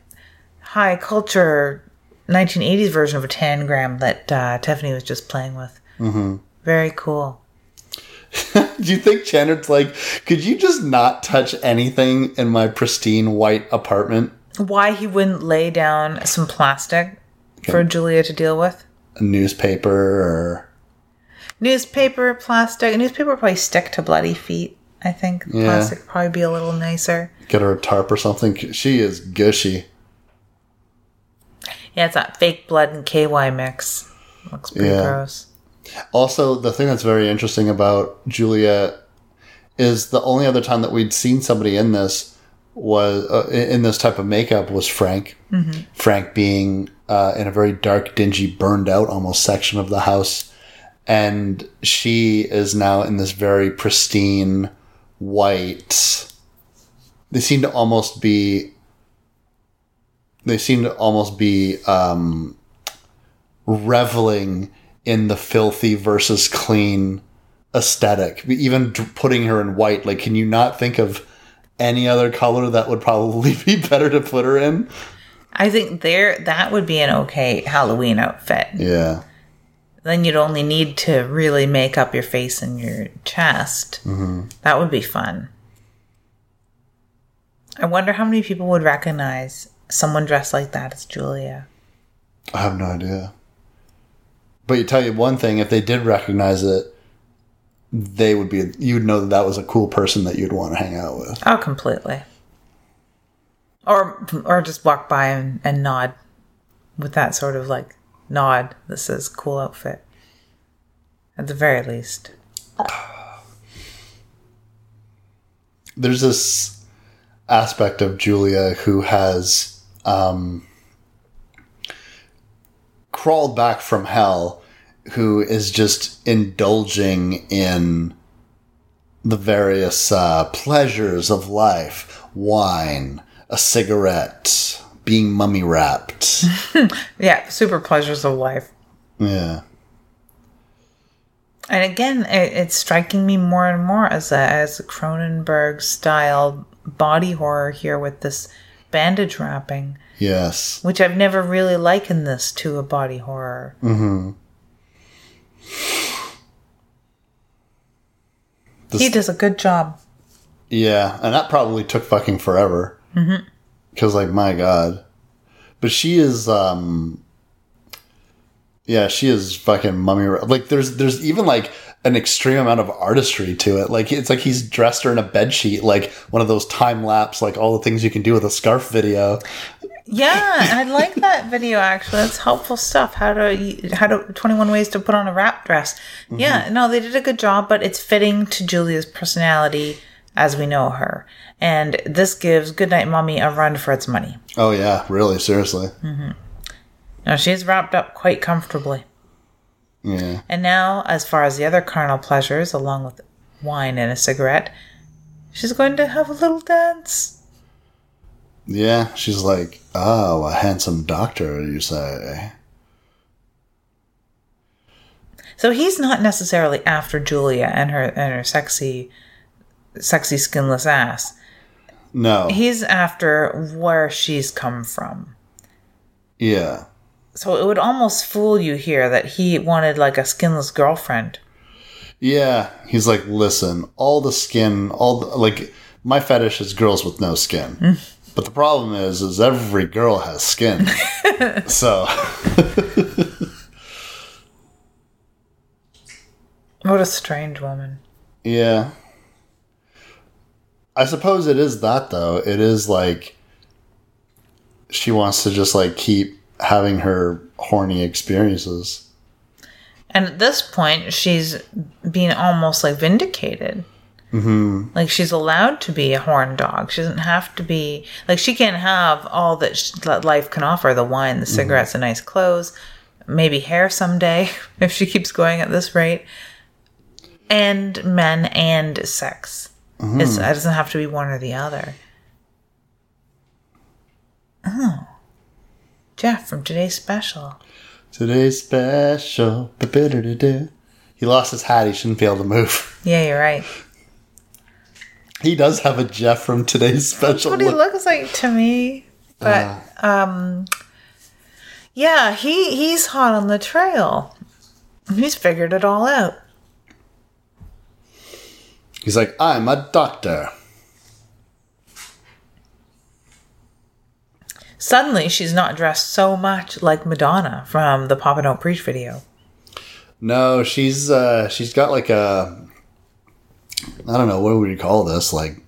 high culture 1980s version of a tangram that uh, Tiffany was just playing with. Mm-hmm. Very cool. Do you think Chandler's like, could you just not touch anything in my pristine white apartment? Why he wouldn't lay down some plastic for Julia to deal with? A newspaper or. Newspaper, plastic. Newspaper would probably stick to bloody feet. I think Yeah. plastic would probably be a little nicer. Get her a tarp or something. She is gushy. Yeah, it's that fake blood and KY mix. Looks pretty Yeah. gross. Also, the thing that's very interesting about Juliet is the only other time that we'd seen somebody in this was uh, in this type of makeup was Frank. Frank being uh, in a very dark, dingy, burned out almost section of the house, and she is now in this very pristine white. They seem to almost be. They seem to almost be um, reveling in the filthy versus clean aesthetic. Even putting her in white, like, can you not think of any other color that would probably be better to put her in? I think there that would be an okay Halloween outfit. Yeah. Then you'd only need to really make up your face and your chest. Mm-hmm. That would be fun. I wonder how many people would recognize someone dressed like that as Julia. I have no idea. But you tell you one thing, if they did recognize it, they would be, you'd know that that was a cool person that you'd want to hang out with. Oh, completely. Or or just walk by and, and nod with that sort of like nod that says cool outfit. At the very least. there's this aspect of Julia who has um, crawled back from hell, who is just indulging in the various uh, pleasures of life wine, a cigarette, being mummy wrapped. Yeah, super pleasures of life. yeah. And again, it, it's striking me more and more as a as a Cronenberg style body horror here with this bandage wrapping, Yes. which I've never really likened this to a body horror. This- He does a good job. Yeah, and that probably took fucking forever. Because, like, my god. But she is, um. Yeah, she is fucking mummy. Like, there's there's even, like, an extreme amount of artistry to it. Like, it's like he's dressed her in a bed sheet, like one of those time lapse, like all the things you can do with a scarf video. Yeah, I like that video actually. That's helpful stuff. How to how to 21 ways to put on a wrap dress. Yeah, no, they did a good job, but it's fitting to Julia's personality as we know her. And this gives Goodnight Mommy a run for its money. Oh, yeah, really, seriously. Mm-hmm. Now she's wrapped up quite comfortably. Yeah. And now, as far as the other carnal pleasures, along with wine and a cigarette, she's going to have a little dance. Yeah, she's like, oh, a handsome doctor, you say. So he's not necessarily after Julia and her and her sexy, sexy skinless ass. No. He's after where she's come from. yeah. So it would almost fool you here that he wanted like a skinless girlfriend. Yeah, he's like, listen, all the skin, all the, like my fetish is girls with no skin. but the problem is, is every girl has skin. so What a strange woman. yeah, I suppose it is that though. It is like she wants to just like keep having her horny experiences. And at this point, she's being almost like vindicated. Mm-hmm. Like she's allowed to be a horn dog. She doesn't have to be like she can't have all that, sh- that life can offer: the wine, the cigarettes, the nice clothes, maybe hair someday if she keeps going at this rate, and men and sex. It's, it doesn't have to be one or the other. Oh, Jeff from today's special. Today's special. He lost his hat. He shouldn't be able to move. Yeah, you're right. He does have a Jeff from today's special. what he looks like to me. But um yeah, he he's hot on the trail. He's figured it all out. He's like, I'm a doctor. Suddenly she's not dressed so much like Madonna from the Papa Don't Preach video. No, she's uh she's got like a I don't know, what would you call this? Like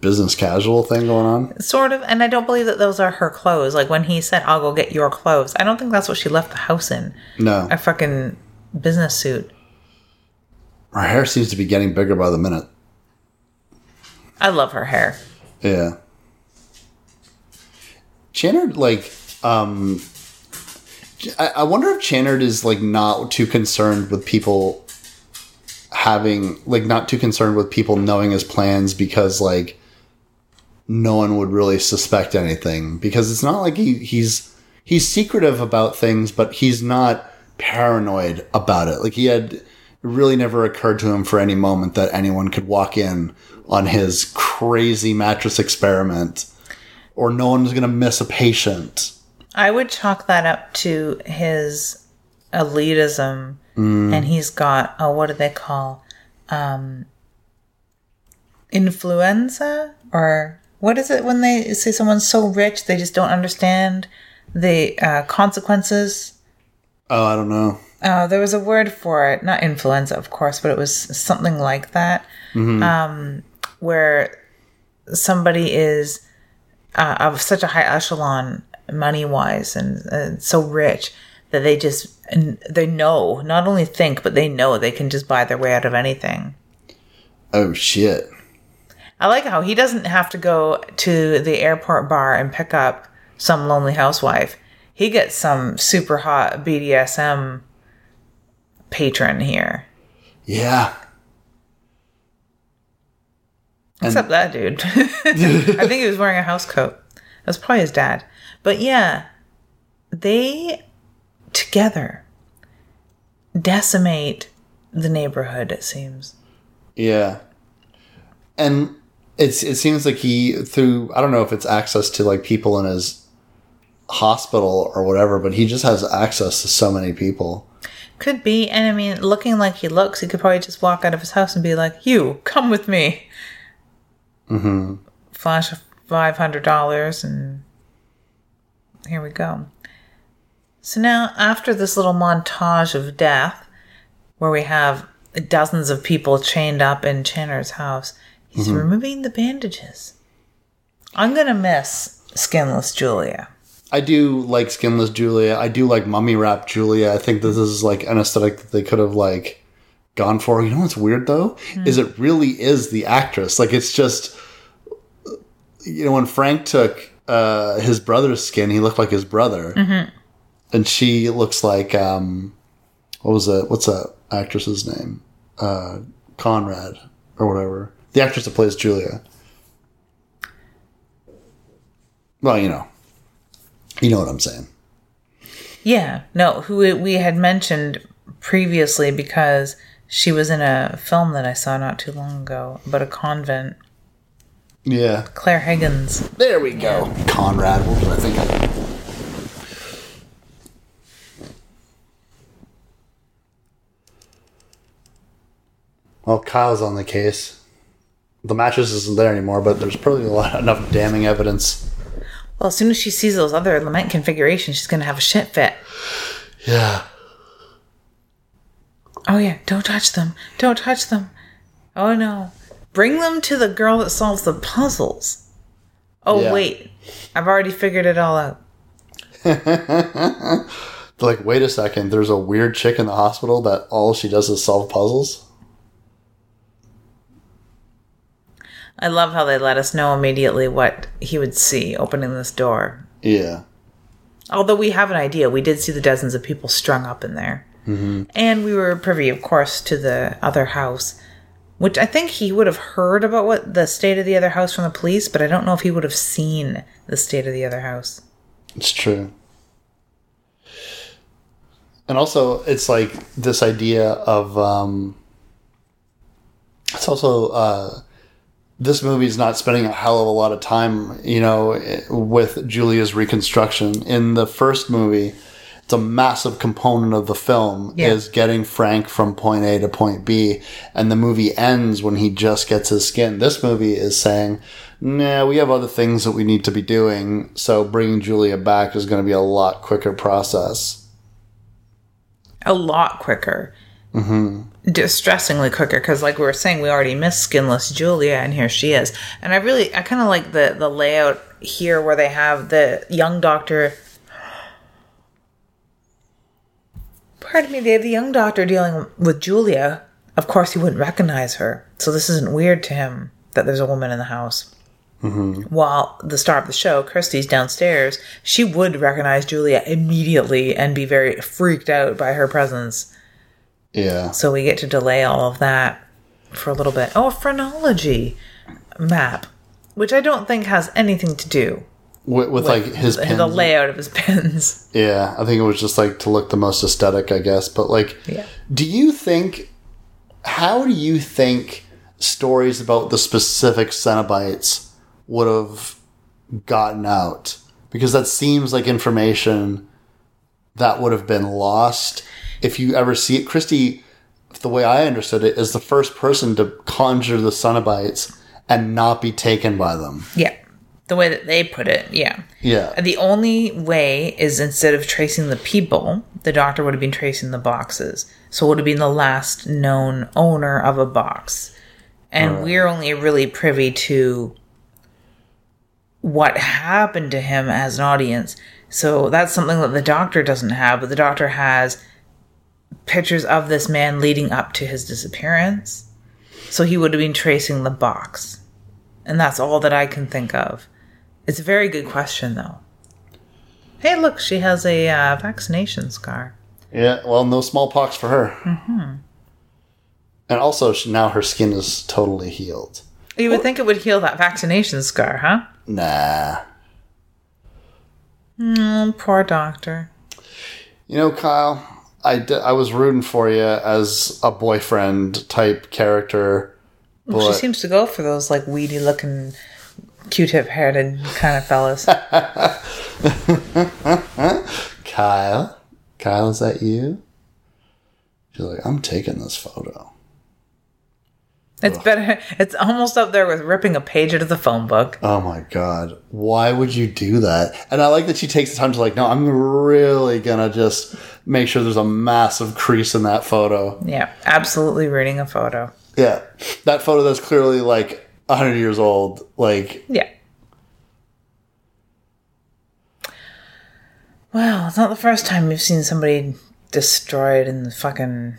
business casual thing going on? Sort of, and I don't believe that those are her clothes. Like when he said, I'll go get your clothes. I don't think that's what she left the house in. No. A fucking business suit. Her hair seems to be getting bigger by the minute. I love her hair. Yeah. Channard, like, um, I, I wonder if Channard is like not too concerned with people having, like, not too concerned with people knowing his plans because, like, no one would really suspect anything because it's not like he, he's he's secretive about things, but he's not paranoid about it. Like he had really never occurred to him for any moment that anyone could walk in on his crazy mattress experiment or no one's going to miss a patient. I would chalk that up to his elitism, and he's got oh, what do they call um, influenza? Or what is it when they say someone's so rich they just don't understand the uh, consequences? Oh, I don't know. Uh, there was a word for it, not influenza, of course, but it was something like that, um, where somebody is uh, of such a high echelon money wise and uh, so rich that they just they know not only think but they know they can just buy their way out of anything Oh shit. i like how he doesn't have to go to the airport bar and pick up some lonely housewife he gets some super hot bdsm patron here Yeah. Except that dude. I think he was wearing a house coat. That's probably his dad. But yeah, they together decimate the neighborhood, it seems. Yeah. And it's it seems like he through I don't know if it's access to like people in his hospital or whatever, but he just has access to so many people. Could be. And I mean, looking like he looks, he could probably just walk out of his house and be like, You, come with me. Mm-hmm. Flash of $500 and here we go. So now, after this little montage of death, where we have dozens of people chained up in Chandler's house, he's mm-hmm. removing the bandages. I'm going to miss Skinless Julia. I do like skinless Julia. I do like mummy wrap Julia. I think this is like an aesthetic that they could have like gone for. You know what's weird though? Hmm. Is it really is the actress. Like it's just you know, when Frank took uh his brother's skin, he looked like his brother. Mm-hmm. And she looks like um what was that what's that actress's name? Uh Conrad or whatever. The actress that plays Julia. Well, you know. You know what I'm saying. Yeah, no, who we- we had mentioned previously because she was in a film that I saw not too long ago about a convent. Yeah. Clare Higgins. There we go. Conrad, what was I Well, Kyle's on the case. The mattress isn't there anymore, but there's probably a lot enough damning evidence. Well, as soon as she sees those other lament configurations, she's gonna have a shit fit. Yeah. Oh yeah, don't touch them. Don't touch them. Oh no. Bring them to the girl that solves the puzzles. Oh Yeah. wait, I've already figured it all out. Like, wait a second, there's a weird chick in the hospital that all she does is solve puzzles. I love how they let us know immediately what he would see opening this door. Yeah. Although we have an idea, we did see the dozens of people strung up in there. Mm-hmm. And we were privy, of course, to the other house, which I think he would have heard about what the state of the other house from the police, but I don't know if he would have seen the state of the other house. It's true. And also, it's like this idea of. Um, it's also. Uh, this movie is not spending a hell of a lot of time, you know, with Julia's reconstruction. In the first movie, it's a massive component of the film Yeah. is getting Frank from point A to point B, and the movie ends when he just gets his skin. This movie is saying, "Nah, we have other things that we need to be doing, so bringing Julia back is going to be a lot quicker process." A lot quicker. Mm-hmm. Distressingly quicker, because like we were saying, we already missed skinless Julia, and here she is. And I really, I kind of like the the layout here where they have the young doctor. Pardon me, they have the young doctor dealing with Julia. Of course, he wouldn't recognize her, so this isn't weird to him that there's a woman in the house. Mm-hmm. While the star of the show, Kirsty's downstairs, she would recognize Julia immediately and be very freaked out by her presence. Yeah, So we get to delay all of that for a little bit. Oh, a phrenology map, which I don't think has anything to do with, with like his pins. the layout of his pins. Yeah, I think it was just like to look the most aesthetic, I guess. But like, Yeah. do you think? How do you think stories about the specific Cenobites would have gotten out? Because that seems like information that would have been lost if you ever see it. Kirsty, the way I understood it, is the first person to conjure the Cenobites and not be taken by them. Yeah. The way that they put it, yeah. Yeah, The only way is instead of tracing the people, the doctor would have been tracing the boxes. So it would have been the last known owner of a box. And we're only really privy to what happened to him as an audience. So that's something that the doctor doesn't have, but the doctor has pictures of this man leading up to his disappearance. So he would have been tracing the box. And that's all that I can think of. It's a very good question, though. Hey, look, she has a uh, vaccination scar. Yeah, well, no smallpox for her. Mm-hmm. And also, she, now her skin is totally healed. You would think it would heal that vaccination scar, huh? Nah. Mm, poor doctor. You know, Kyle, I, d- I was rooting for you as a boyfriend type character. She seems to go for those like weedy looking, Q-tip haired kind of fellas. Kyle? Kyle, is that you? She's like, I'm taking this photo. It's better. It's almost up there with ripping a page out of the phone book. Oh my god. Why would you do that? And I like that she takes the time to like, no, I'm really gonna just make sure there's a massive crease in that photo. Yeah, absolutely reading a photo. Yeah. That photo that's clearly like 100 years old. Like, Yeah. Well, it's not the first time we've seen somebody destroyed in the fucking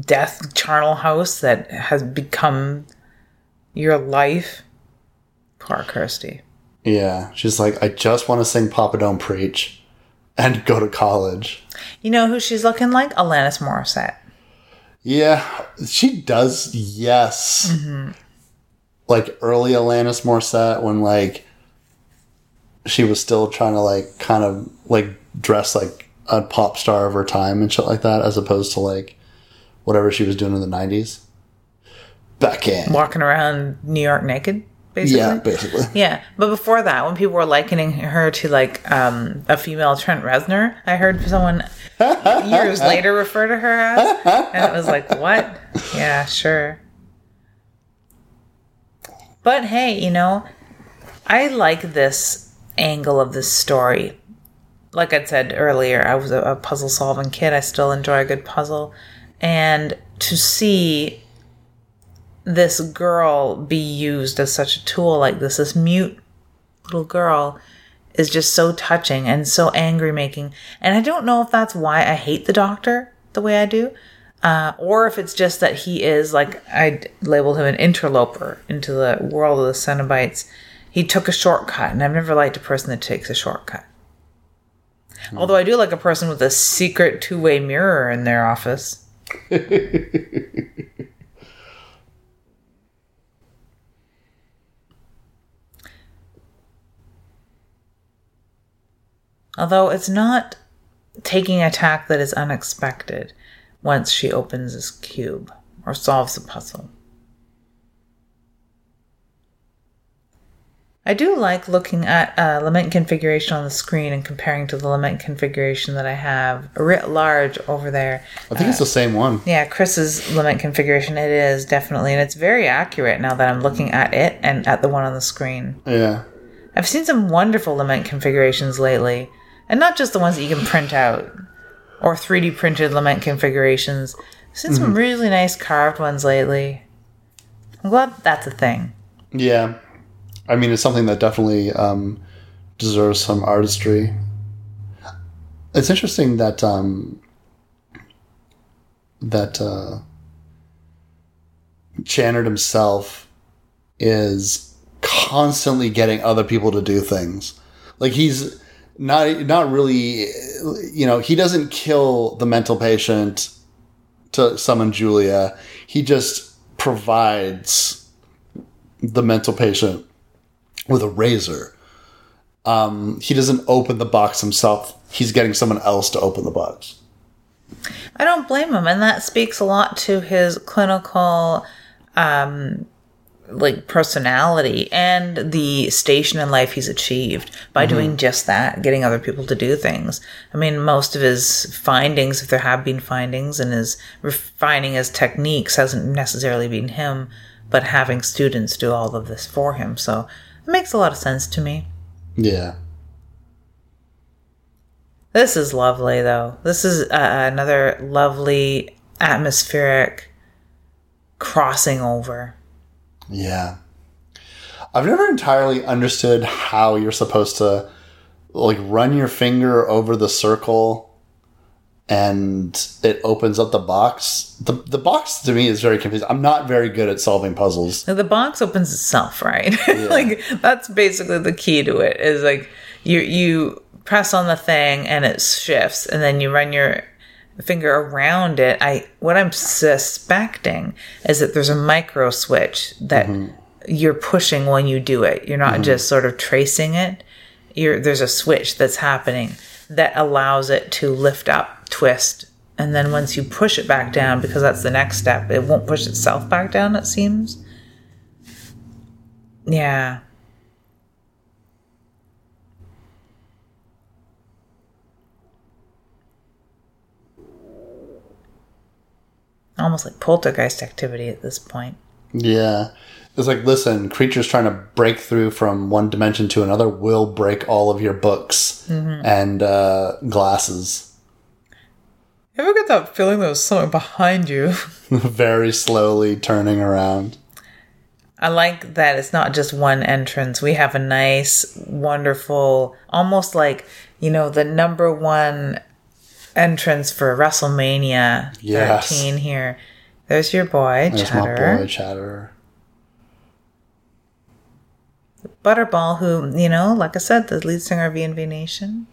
death charnel house that has become your life. Poor Kirsty. yeah. She's like, I just want to sing Papa Don't Preach and go to college. You know who she's looking like? Alanis Morissette. Yeah. She does, yes. Mm-hmm. Like early Alanis Morissette when like she was still trying to like kind of like dress like a pop star of her time and shit like that as opposed to like whatever she was doing in the 90s. Back in. Walking around New York naked, basically. Yeah, basically. Yeah, but before that, when people were likening her to like um, a female Trent Reznor, I heard someone years later refer to her as, and it was like, what? Yeah, sure. But hey, you know, I like this angle of this story. Like I said earlier, I was a, a puzzle solving kid. I still enjoy a good puzzle. And to see this girl be used as such a tool like this, this mute little girl, is just so touching and so angry making. And I don't know if that's why I hate the doctor the way I do, uh, or if it's just that he is, like, I labeled him an interloper into the world of the Cenobites. He took a shortcut, and I've never liked a person that takes a shortcut. Although I do like a person with a secret two way mirror in their office. Although it's not taking a tack that is unexpected once she opens this cube or solves the puzzle. I do like looking at uh, lament configuration on the screen and comparing to the lament configuration that I have writ large over there. I think it's the same one. Yeah, Chris's lament configuration, it is definitely, and it's very accurate now that I'm looking at it and at the one on the screen. Yeah. I've seen some wonderful lament configurations lately, and not just the ones that you can print out or 3D printed lament configurations. I've seen some really nice carved ones lately. I'm glad that's a thing. Yeah. I mean, it's something that definitely um, deserves some artistry. It's interesting that um, that uh, Channard himself is constantly getting other people to do things. Like he's not not really, you know, he doesn't kill the mental patient to summon Julia. He just provides the mental patient with a razor. Um, he doesn't open the box himself. He's getting someone else to open the box. I don't blame him, and that speaks a lot to his clinical, um, like personality and the station in life he's achieved by doing just that, getting other people to do things. I mean, most of his findings, if there have been findings, and his refining his techniques hasn't necessarily been him, but having students do all of this for him. So it makes a lot of sense to me. Yeah. This is lovely, though. This is uh, another lovely atmospheric crossing over. Yeah. I've never entirely understood how you're supposed to like run your finger over the circle and it opens up the box. The the box to me is very confusing. I'm not very good at solving puzzles. Now, the box opens itself, right? like that's basically the key to it. Is like you you press on the thing and it shifts, and then you run your finger around it. I what I'm suspecting is that there's a micro switch that mm-hmm. you're pushing when you do it. You're not mm-hmm. just sort of tracing it. You're there's a switch that's happening that allows it to lift up, twist, and then once you push it back down, because that's the next step, it won't push itself back down. It seems. Yeah. Almost like poltergeist activity at this point. Yeah. It's like, listen, creatures trying to break through from one dimension to another will break all of your books and uh, glasses You ever get that feeling there was something behind you? very slowly turning around. I like that it's not just one entrance. We have a nice, wonderful, almost like, you know, the number one entrance for WrestleMania Yes. 13 here. There's your boy, There's Chatter. my boy, Chatter. Butterball, who, you know, like I said, the lead singer of VNV Nation.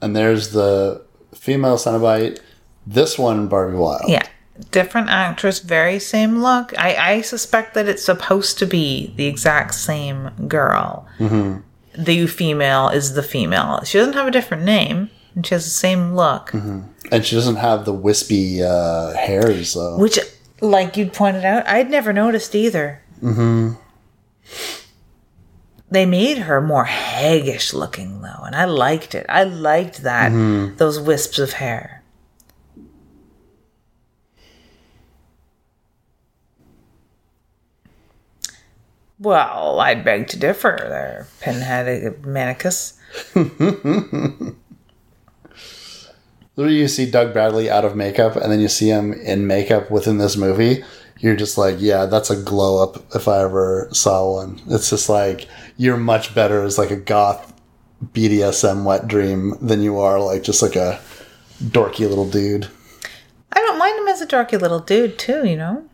And there's the female Cenobite. This one, Barbie Wilde. Yeah. Different actress, very same look. I, I suspect that it's supposed to be the exact same girl. Mm-hmm. The female is the female. She doesn't have a different name, and she has the same look. And she doesn't have the wispy uh, hairs, though. Which, like you pointed out, I'd never noticed either. Mm-hmm. They made her more haggish looking, though, and I liked it. I liked that, mm-hmm. those wisps of hair. Well, I'd beg to differ there, Pinhead uh, Manicus. Literally, you see Doug Bradley out of makeup, and then you see him in makeup within this movie. You're just like, yeah, that's a glow up if I ever saw one. It's just like you're much better as like a goth BDSM wet dream than you are like just like a dorky little dude. I don't mind him as a dorky little dude too. You know.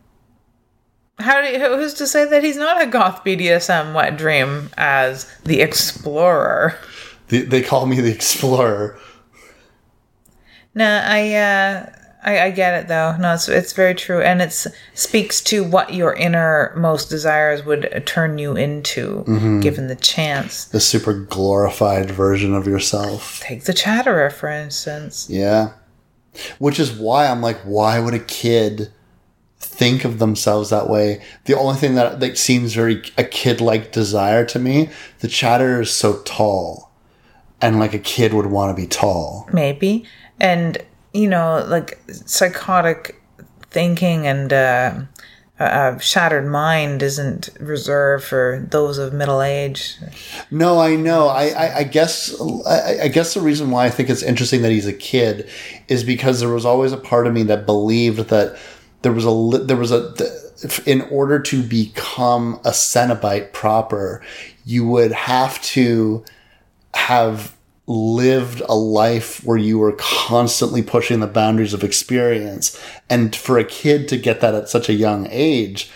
How do you, who's to say that he's not a goth BDSM wet dream as the explorer? The, they call me the explorer. No, I, uh, I I get it though. No, it's it's very true, and it's speaks to what your innermost desires would turn you into, mm-hmm. given the chance. The super glorified version of yourself. Take the Chatterer, for instance. Yeah. Which is why I'm like, why would a kid think of themselves that way? The only thing that, that seems very a kid like desire to me, the chatterer is so tall. And like a kid would want to be tall. maybe and you know like psychotic thinking and uh, a shattered mind isn't reserved for those of middle age No, I know. I, I, I guess I, I guess the reason why I think it's interesting that he's a kid is because there was always a part of me that believed that there was a there was a in order to become a Cenobite proper, you would have to have lived a life where you were constantly pushing the boundaries of experience. And for a kid to get that at such a young age,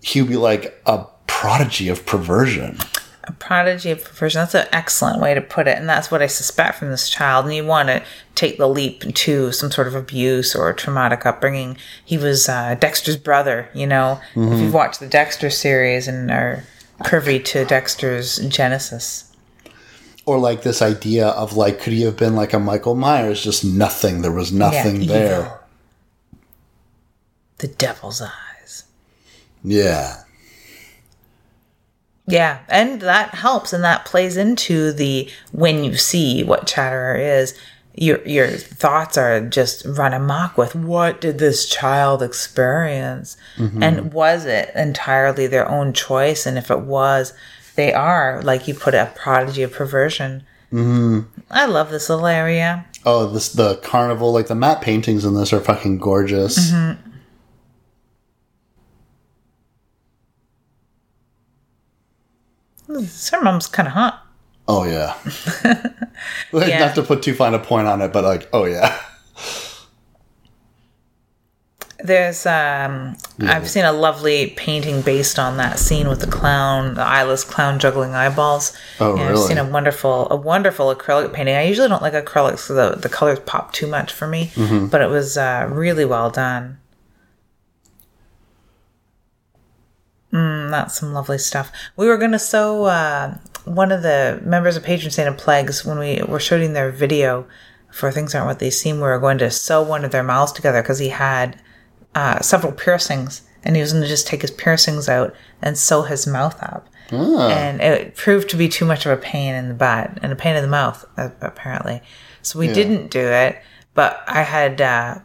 he would be like a prodigy of perversion. a prodigy of perversion. That's an excellent way to put it. And that's what i suspect from this child. And you want to take the leap to some sort of abuse or traumatic upbringing. He was uh, dexter's brother you know? If you've watched the dexter series and are privy to dexter's genesis or like this idea of like could he have been like a michael myers? Just nothing. There was nothing Yeah, there. The devil's eyes. Yeah. Yeah, and that helps, and that plays into the when you see what Chatterer is, your your thoughts are just run amok with what did this child experience, mm-hmm. and was it entirely their own choice? And if it was, they are like you put it, a prodigy of perversion. Mm-hmm. I love this little area. oh this the carnival like the matte paintings in this are fucking gorgeous Mm-hmm. Her mom's kind of hot. oh yeah Yeah. not to put too fine a point on it but like oh yeah There's um I've seen a lovely painting based on that scene with the clown, the eyeless clown juggling eyeballs. Oh, yeah, I've seen a wonderful a wonderful acrylic painting. I usually don't like acrylics because the, the colors pop too much for me, Mm-hmm. but it was uh, really well done. Mm, that's some lovely stuff. We were going to sew uh, one of the members of Patron Saint of Plagues when we were shooting their video for Things Aren't What They Seem. We were going to sew one of their mouths together because he had uh, several piercings and he was going to just take his piercings out and sew his mouth up. And it proved to be too much of a pain in the butt and a pain in the mouth, apparently. So we didn't do it, but I had uh,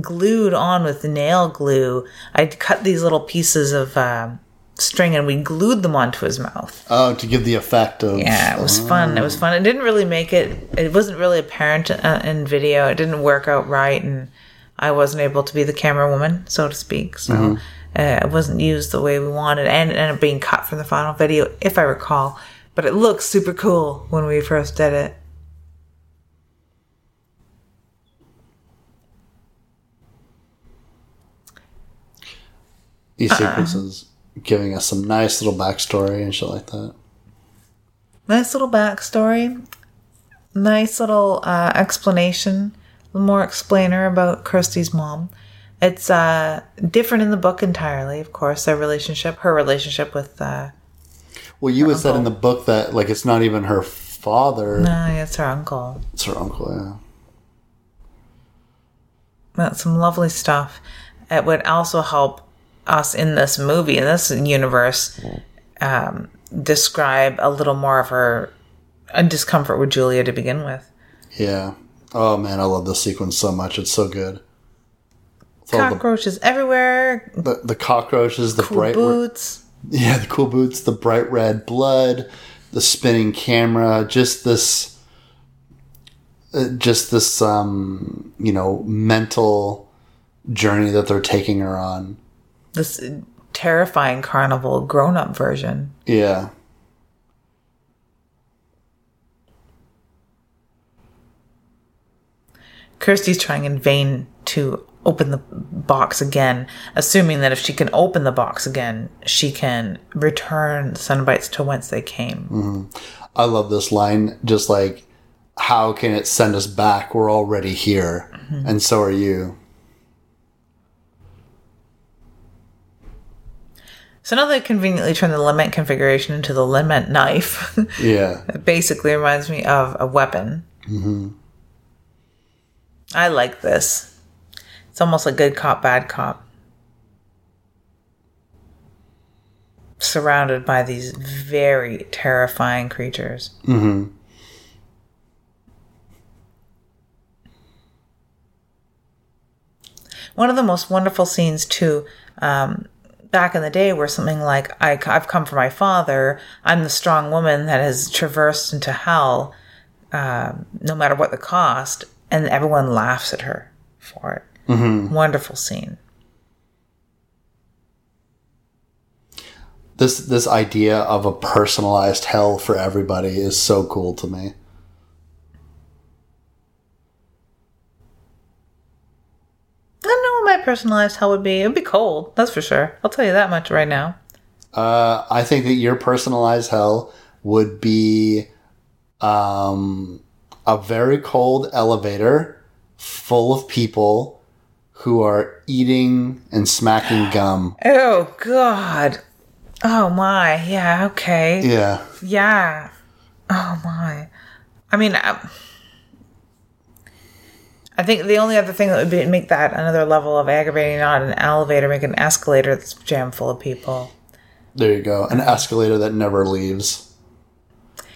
glued on with nail glue. I'd cut these little pieces of um string and we glued them onto his mouth. oh to give the effect of Yeah, it was fun. It was fun. It didn't really make it. It wasn't really apparent uh, in video. It didn't work out right, and I wasn't able to be the camera woman, so to speak. So uh, it wasn't used the way we wanted, and it ended up being cut from the final video, if I recall. But it looked super cool when we first did it. these sequences giving us some nice little backstory and shit like that Nice little backstory. Nice little uh, explanation. More explainer about Kirsty's mom. It's uh, different in the book entirely, of course. Their relationship, her relationship with uh, well you had said in the book that like it's not even her father No, it's her uncle. it's her uncle yeah That's some lovely stuff. It would also help us in this movie, in this universe, um, describe a little more of her discomfort with Julia to begin with. Yeah. Oh man, I love this sequence so much. It's so good. With all the, Cockroaches everywhere, the, the cockroaches, the cool bright re- boots. yeah, the cool boots, the bright red blood, the spinning camera, just this, uh, just this, um, you know, mental journey that they're taking her on. this terrifying carnival grown up version. Yeah. Kirsty's trying in vain to open the box again, assuming that if she can open the box again, she can return the Cenobites to whence they came. Mm-hmm. I love this line. Just like, how can it send us back? We're already here, mm-hmm. and so are you. So now they conveniently turn the lament configuration into the lament knife. Yeah. it basically reminds me of a weapon. Mm-hmm. I like this. It's almost a good cop, bad cop. Surrounded by these very terrifying creatures. One of the most wonderful scenes, too, um, back in the day, where something like, I, I've come for my father, I'm the strong woman that has traversed into hell, um, no matter what the cost, and everyone laughs at her for it. Wonderful scene. This this idea of a personalized hell for everybody is so cool to me. I don't know what my personalized hell would be. It would be cold, that's for sure. I'll tell you that much right now. Uh, I think that your personalized hell would be um, a very cold elevator full of people who are eating and smacking gum. Oh, God. Oh, my. Yeah, okay. Yeah. Yeah. Oh my. I mean, I, I think the only other thing that would be, make that another level of aggravating, not an elevator, make an escalator that's jammed full of people. There you go. An escalator that never leaves.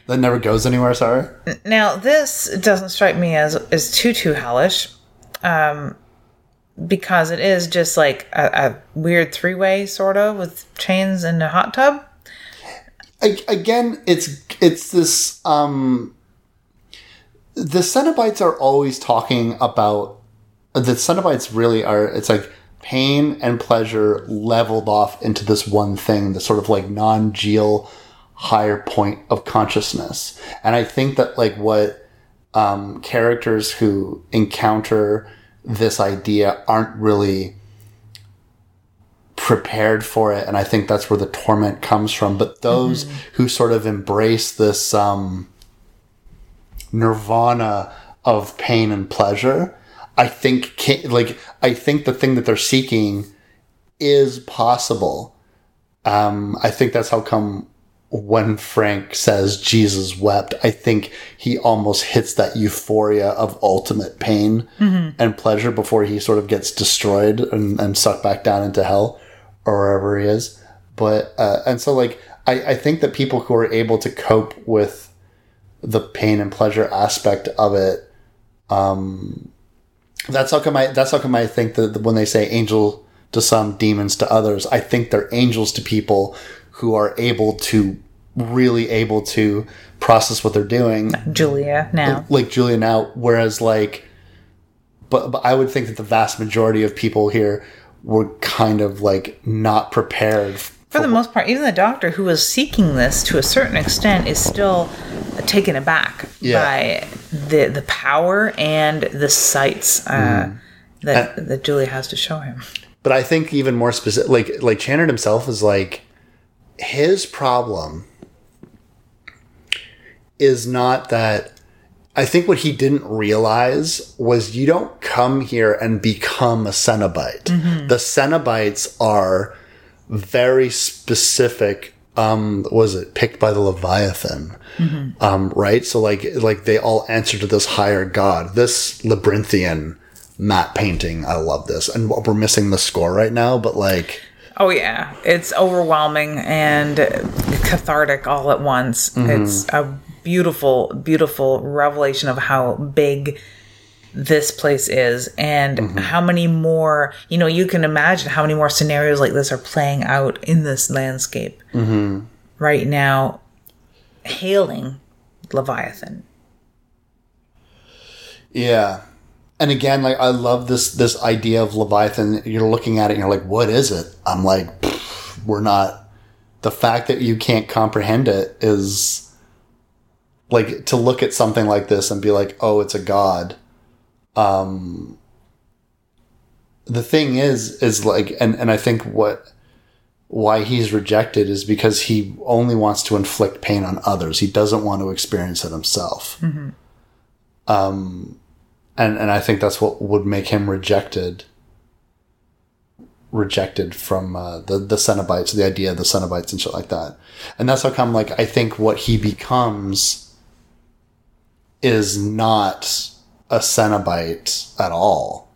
That never goes anywhere, sorry. Now, this doesn't strike me as as too too hellish, um, because it is just like a, a weird three way sort of with chains and a hot tub. I, again, it's it's this um the Cenobites are always talking about the Cenobites really are it's like pain and pleasure leveled off into this one thing, the sort of like non-geal higher point of consciousness. And I think that like what um, characters who encounter this idea aren't really prepared for it. And i think that's where the torment comes from. But those who sort of embrace this um nirvana of pain and pleasure i think can, like i think the thing that they're seeking is possible. Um i think that's how come when frank says jesus wept i think he almost hits that euphoria of ultimate pain and pleasure before he sort of gets destroyed and, and sucked back down into hell or wherever he is. But uh, and so like I, I think that people who are able to cope with the pain and pleasure aspect of it, um, that's how come I that's how come I think that when they say angel to some, demons to others, I think they're angels to people who are able to really able to process what they're doing Julia now. like Julia now. Whereas like, but, but I would think that the vast majority of people here were kind of like not prepared. For the most part, even the doctor who was seeking this to a certain extent is still taken aback Yeah. by the the power and the sights uh, that that Julia has to show him. But I think even more specific, like like Channard himself is like his problem is not that. I think what he didn't realize was you don't come here and become a Cenobite. The Cenobites are very specific. Um, was it picked by the Leviathan? Um, right. So like like they all answer to this higher god. This labyrinthian matte painting. I love this, and we're missing the score right now. But like, Oh yeah, it's overwhelming and cathartic all at once. It's a beautiful, beautiful revelation of how big this place is and mm-hmm. how many more you know you can imagine how many more scenarios like this are playing out in this landscape mm-hmm. right now hailing leviathan yeah, and again, like I love this this idea of Leviathan. You're looking at it and you're like, what is it? I'm like, we're not. The fact that you can't comprehend it is like to look at something like this and be like, oh, it's a god. Um, the thing is, is like, and and I think what why he's rejected is because he only wants to inflict pain on others. He doesn't want to experience it himself. Um, and and I think that's what would make him rejected. Rejected from uh, the the Cenobites, the idea of the Cenobites and shit like that, and that's how come like I think what he becomes is not a Cenobite at all,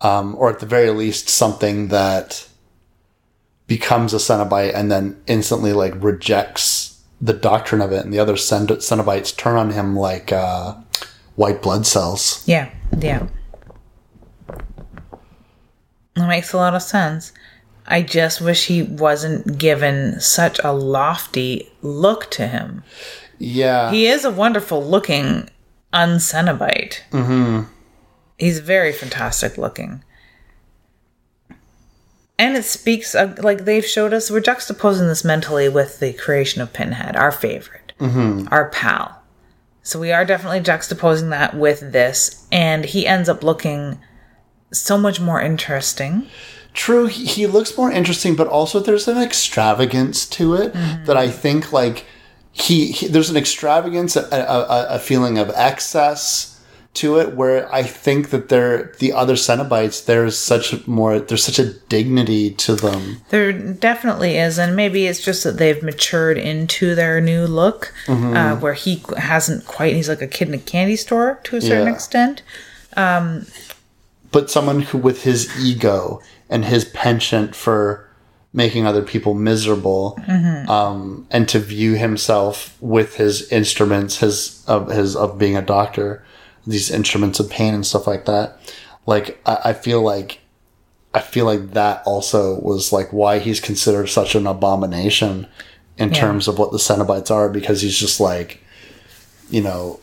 um, or at the very least something that becomes a Cenobite and then instantly like rejects the doctrine of it, and the other Cenobites turn on him like uh, white blood cells. Yeah, yeah. That makes a lot of sense. I just wish he wasn't given such a lofty look to him. Yeah, He is a wonderful looking uncenobite. Mm-hmm. He's very fantastic looking. And it speaks of, like they've showed us, we're juxtaposing this mentally with the creation of Pinhead, our favorite, our pal. So we are definitely juxtaposing that with this, and he ends up looking so much more interesting. True, he, he looks more interesting, but also there's an extravagance to it that I think like he, he there's an extravagance, a, a, a feeling of excess to it, where I think that they're the other Cenobites. There's such more, there's such a dignity to them. There definitely is, and maybe it's just that they've matured into their new look, uh, where he hasn't quite. He's like a kid in a candy store to a certain Yeah. extent. but someone who with his ego and his penchant for making other people miserable um, and to view himself with his instruments his of his of being a doctor these instruments of pain and stuff like that. Like I, I feel like i feel like that also was like why he's considered such an abomination in terms of what the cenobites are because he's just like you know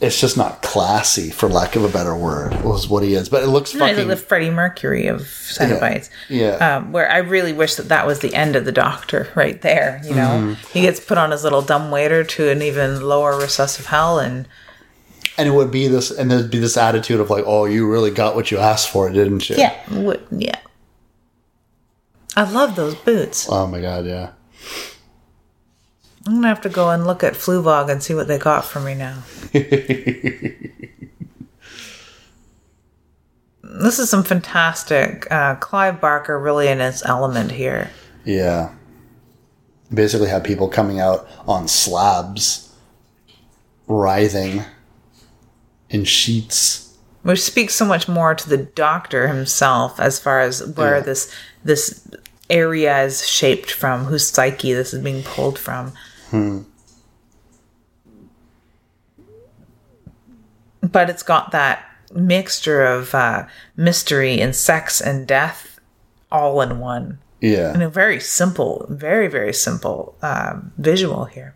it's just not classy, for lack of a better word, was what he is. But it looks like fucking. the Freddie Mercury of Cenobites. Yeah. Um, where I really wish that that was the end of the Doctor right there. You know, Mm-hmm. he gets put on his little dumb waiter to an even lower recessive hell, and and it would be this, and there'd be this attitude of like, "Oh, you really got what you asked for, didn't you?" yeah, yeah. I love those boots. Oh my god, yeah. I'm gonna have to go and look at Fluevog and see what they got for me now. this is some fantastic. Uh, Clive Barker really in his element here. Yeah. Basically, have people coming out on slabs, writhing in sheets. which speaks so much more to the doctor himself as far as where Yeah. this this area is shaped from whose psyche this is being pulled from but it's got that mixture of uh, mystery and sex and death all in one. Yeah. and a very simple very very simple um, visual here.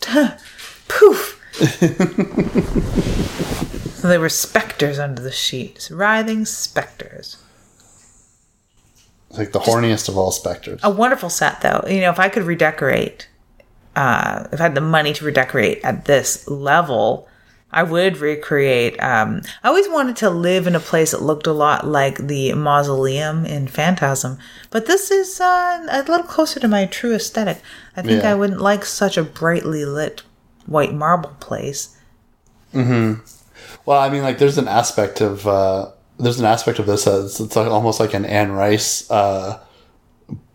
Poof. So they were specters under the sheets. Writhing specters like the horniest of all specters. a wonderful set though you know if i could redecorate uh if i had the money to redecorate at this level i would recreate um i always wanted to live in a place that looked a lot like the mausoleum in phantasm but this is uh, a little closer to my true aesthetic i think Yeah. i wouldn't like such a brightly lit white marble place Hmm. Well, I mean, like, there's an aspect of uh, there's an aspect of this that's it's like, almost like an Anne Rice uh,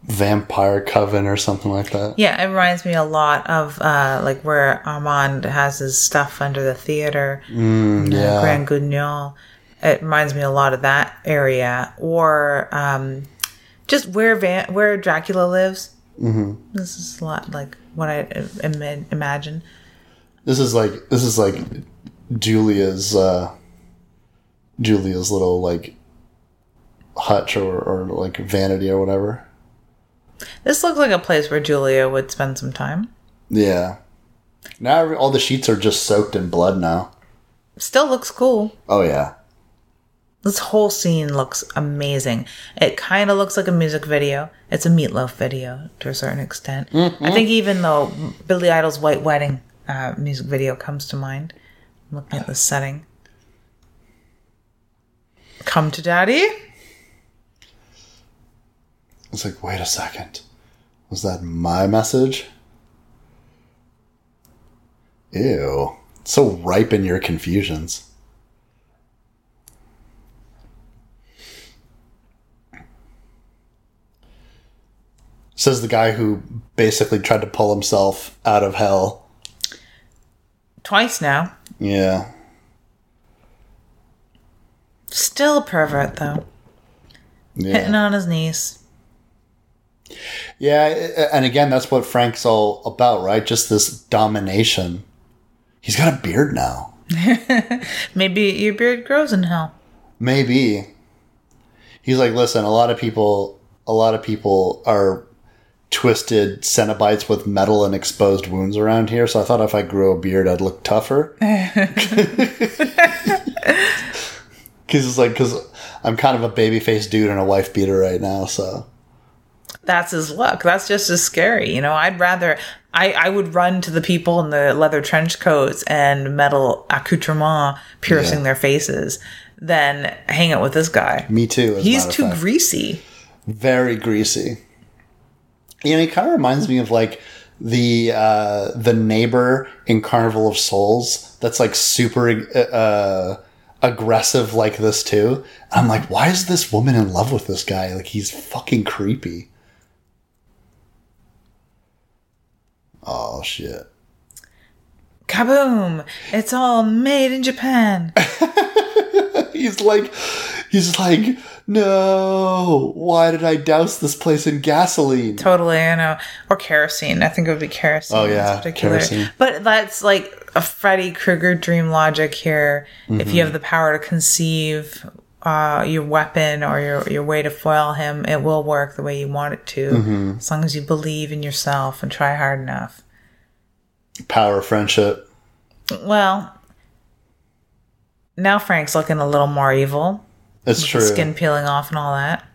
vampire coven or something like that. yeah it reminds me a lot of uh like where armand has his stuff under the theater Mm, yeah. Grand Guignol. It reminds me a lot of that area, or um, just where Van- where Dracula lives. Mm-hmm. This is a lot like what I im- imagine. This is like this is like Julia's uh, Julia's little like hutch or, or like vanity or whatever. This looks like a place where Julia would spend some time. Yeah. Now all the sheets are just soaked in blood now. Still looks cool. Oh yeah. This whole scene looks amazing. It kind of looks like a music video. It's a Meat Loaf video to a certain extent. I think even though Billy Idol's White Wedding uh, music video comes to mind, I'm looking at the setting. Come to daddy. It's like, wait a second. Was that my message? Ew. So ripe in your confusions. Says the guy who basically tried to pull himself out of hell. Twice now. Yeah. Still a pervert though. Hitting on his knees. Yeah, and again, that's what Frank's all about, right? Just this domination. He's got a beard now. Maybe your beard grows in hell. Maybe. He's like, listen, a lot of people a lot of people are twisted Cenobites with metal and exposed wounds around here, so I thought if I grew a beard I'd look tougher. Cause it's like cause I'm kind of a baby-faced dude and a wife beater right now, so That's his look. That's just as scary. You know, I'd rather I, I would run to the people in the leather trench coats and metal accoutrement piercing Yeah. their faces than hang out with this guy. me too. He's too fact. greasy. very greasy. You know, he kind of reminds me of like the uh, the neighbor in Carnival of Souls. That's like super uh, aggressive like this too. I'm like, why is this woman in love with this guy? Like he's fucking creepy. Oh shit. Kaboom! It's all made in Japan. He's like, he's like, no. Why did I douse this place in gasoline? totally, I know. Or kerosene. I think it would be kerosene. Oh, yeah, kerosene. But that's like a Freddy Krueger dream logic here. If Mm-hmm. you have the power to conceive uh, your weapon or your, your way to foil him, it will work the way you want it to. Mm-hmm. As long as you believe in yourself and try hard enough. Power of friendship. Well, now Frank's looking a little more evil. The true. skin peeling off and all that.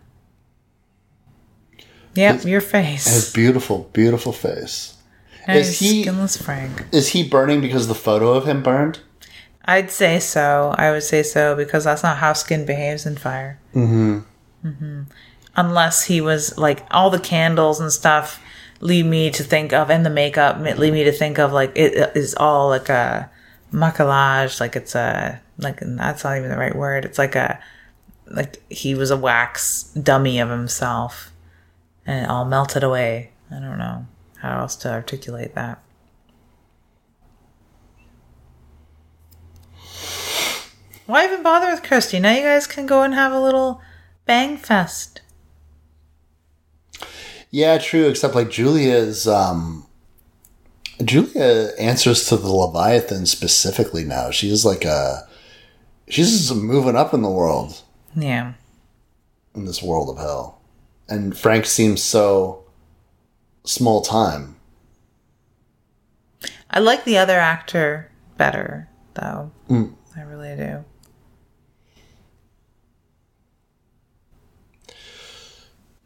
Yep, your face. His beautiful, beautiful face. Nice is he- skinless Frank? Is he burning because the photo of him burned? I'd say so. I would say so because that's not how skin behaves in fire. Mm-hmm. Mm-hmm. Unless he was like all the candles and stuff lead me to think of, and the makeup lead me to think of like it is all like a maquillage, like it's a like that's not even the right word. It's like a like he was a wax dummy of himself, and it all melted away. I don't know how else to articulate that. Why even bother with Kirsty? Now you guys can go and have a little bang fest. Yeah, true. Except like Julia's, um, Julia answers to the Leviathan specifically now. She's like a, she's moving up in the world, Yeah. in this world of hell. And Frank seems so small time. I like the other actor better, though. Mm. I really do.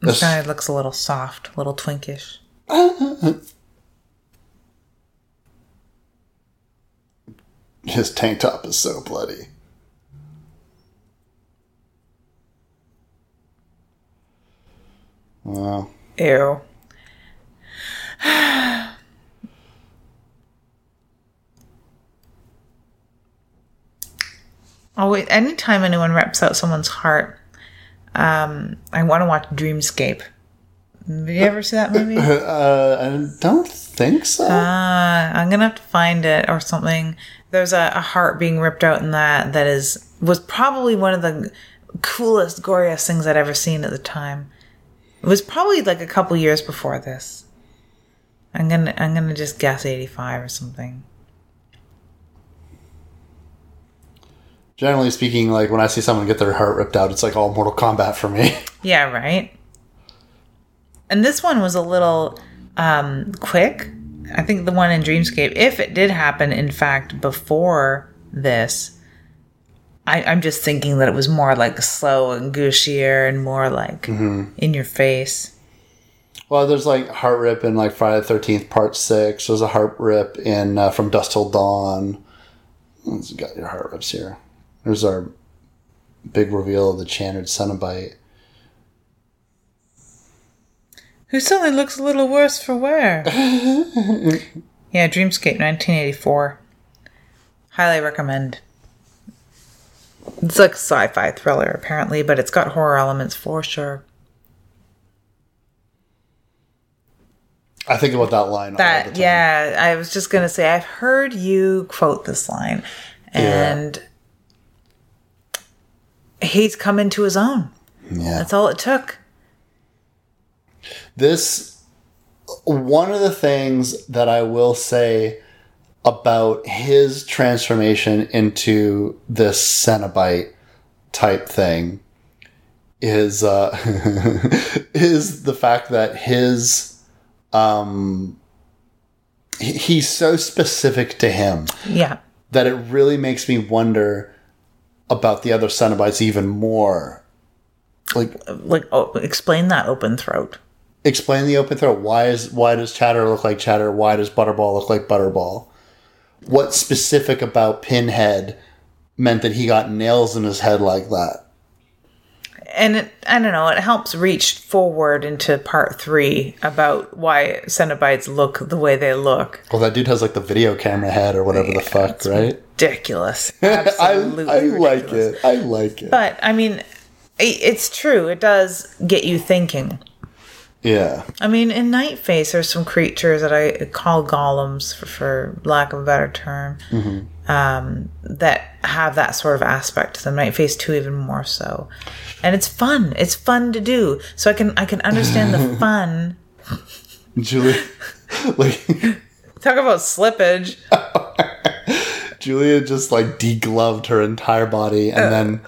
This This- guy looks a little soft, a little twinkish. His tank top is so bloody. Wow. Ew. oh wait! Anytime anyone rips out someone's heart, um, I want to watch Dreamscape. Have you ever see that movie? Uh, I don't think so. Uh, I'm gonna have to find it or something. There's a, a heart being ripped out in that that is was probably one of the coolest, goriest things I'd ever seen at the time. It was probably like a couple years before this. I'm gonna I'm gonna just guess 85 or something. Generally speaking, like when I see someone get their heart ripped out, it's like all Mortal Kombat for me. Yeah, right. And this one was a little um, quick I think the one in Dreamscape, if it did happen, in fact, before this, I, I'm just thinking that it was more like slow and gushier and more like in your face. Well, there's like Heart Rip in like Friday the Thirteenth Part Six. There's a Heart Rip in uh, From Dusk Till Dawn. Let's got your Heart Rips here. There's our big reveal of the Channard Cenobite. Who suddenly looks a little worse for wear. yeah, Dreamscape 1984. Highly recommend. It's like a sci fi thriller, apparently, but it's got horror elements for sure. I think about that line. all the That, time. yeah, I was just going to say, I've heard you quote this line, and he's come into his own. yeah. That's all it took. This one of the things that I will say about his transformation into this Cenobite type thing is uh, is the fact that his um he's so specific to him Yeah. that it really makes me wonder about the other Cenobites even more. Like Like, oh, explain that open throat. explain the open throat. Why is why does Chatter look like Chatter? Why does Butterball look like Butterball? What specific about Pinhead meant that he got nails in his head like that? And it, I don't know, it helps reach forward into part three about why Cenobites look the way they look. Well, that dude has like the video camera head or whatever the fuck, right? Ridiculous. I, Absolutely I like ridiculous. it. I like it. But I mean, i- it's true. It does get you thinking. yeah. I mean, in Night Face, there's some creatures that I call golems, for, for lack of a better term, mm-hmm. Um, that have that sort of aspect to them. Night Face two, even more so, and it's fun. It's fun to do. So I can I can understand the fun. Julia, like Talk about slippage. Julia just like degloved her entire body Uh. and then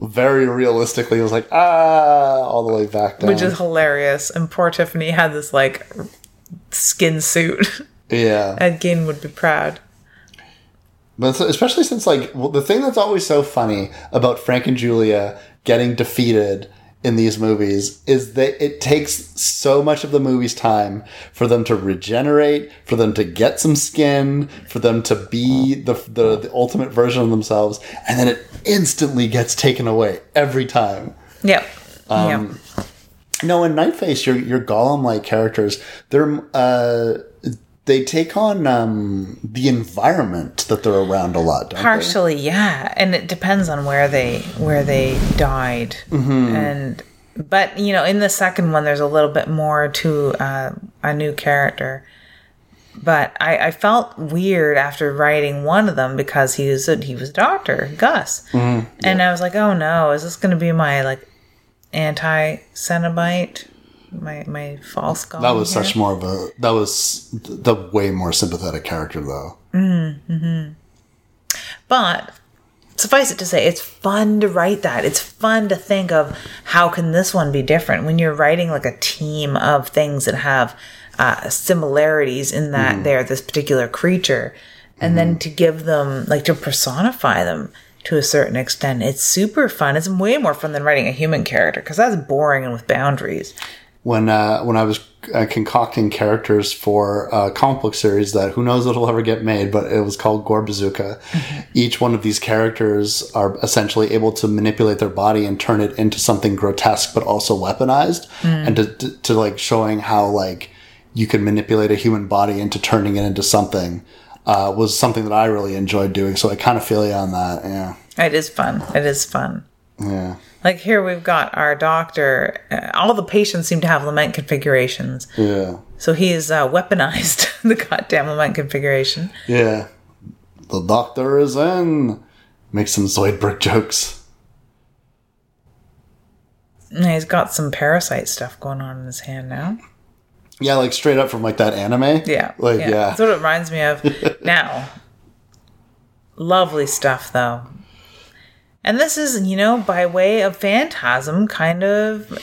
very realistically was like ah all the way back down. which is hilarious. And poor Tiffany had this like skin suit. yeah. Ed Gein would be proud. But especially since like well, the thing that's always so funny about Frank and Julia getting defeated in these movies is that it takes so much of the movie's time for them to regenerate, for them to get some skin, for them to be the the, the ultimate version of themselves, and then it instantly gets taken away every time. Yep. Um, yep. No, in Nightface, your your golem like characters, they're uh, they take on um, the environment that they're around a lot. Don't they? Partially, yeah, and it depends on where they where they died, and but you know, in the second one, there's a little bit more to uh, a new character. But I, I felt weird after writing one of them because he was a, he was a doctor, Gus, and I was like, oh no, is this going to be my like anti Cenobite, my my false god? That was such more of a that was the way more sympathetic character though. Mm-hmm. But suffice it to say, it's fun to write that. It's fun to think of how can this one be different when you're writing like a team of things that have uh, similarities in that mm-hmm. they're this particular creature, and then mm-hmm. to give them like to personify them to a certain extent. It's super fun. It's way more fun than writing a human character because that's boring and with boundaries. When uh, when I was uh, concocting characters for a comic book series that who knows it'll ever get made, but it was called Gore Bazooka. Each one of these characters are essentially able to manipulate their body and turn it into something grotesque, but also weaponized, and to, to, to like showing how like you can manipulate a human body into turning it into something. Uh, was something that I really enjoyed doing, so I kind of feel you on that. Yeah, It is fun. It is fun. yeah. Like here we've got our doctor. Uh, all the patients seem to have lament configurations. Yeah. So he has uh, weaponized the goddamn lament configuration. Yeah. The doctor is in. Make some Zoidberg jokes. And he's got some parasite stuff going on in his hand now. Yeah, like straight up from like that anime. Yeah. Like, yeah. That's what it reminds me of. now, lovely stuff, though. And this is, you know, by way of phantasm, kind of,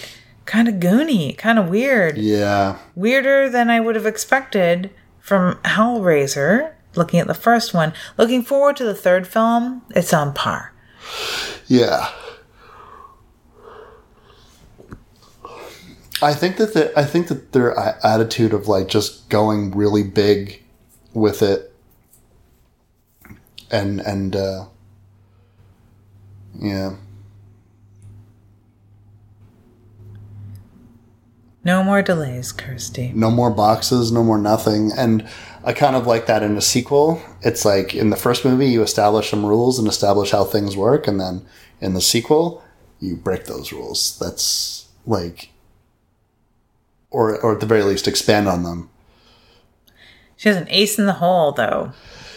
kind of goony, kind of weird. Yeah. Weirder than I would have expected from Hellraiser, looking at the first one, looking forward to the third film, it's on par. Yeah. I think that the, I think that their attitude of like just going really big with it and and uh yeah. No more delays, Kirsty. no more boxes, no more nothing. And I kind of like that in a sequel. It's like in the first movie, you establish some rules and establish how things work, and then in the sequel, you break those rules. That's like, or or at the very least, expand on them. She has an ace in the hole, though.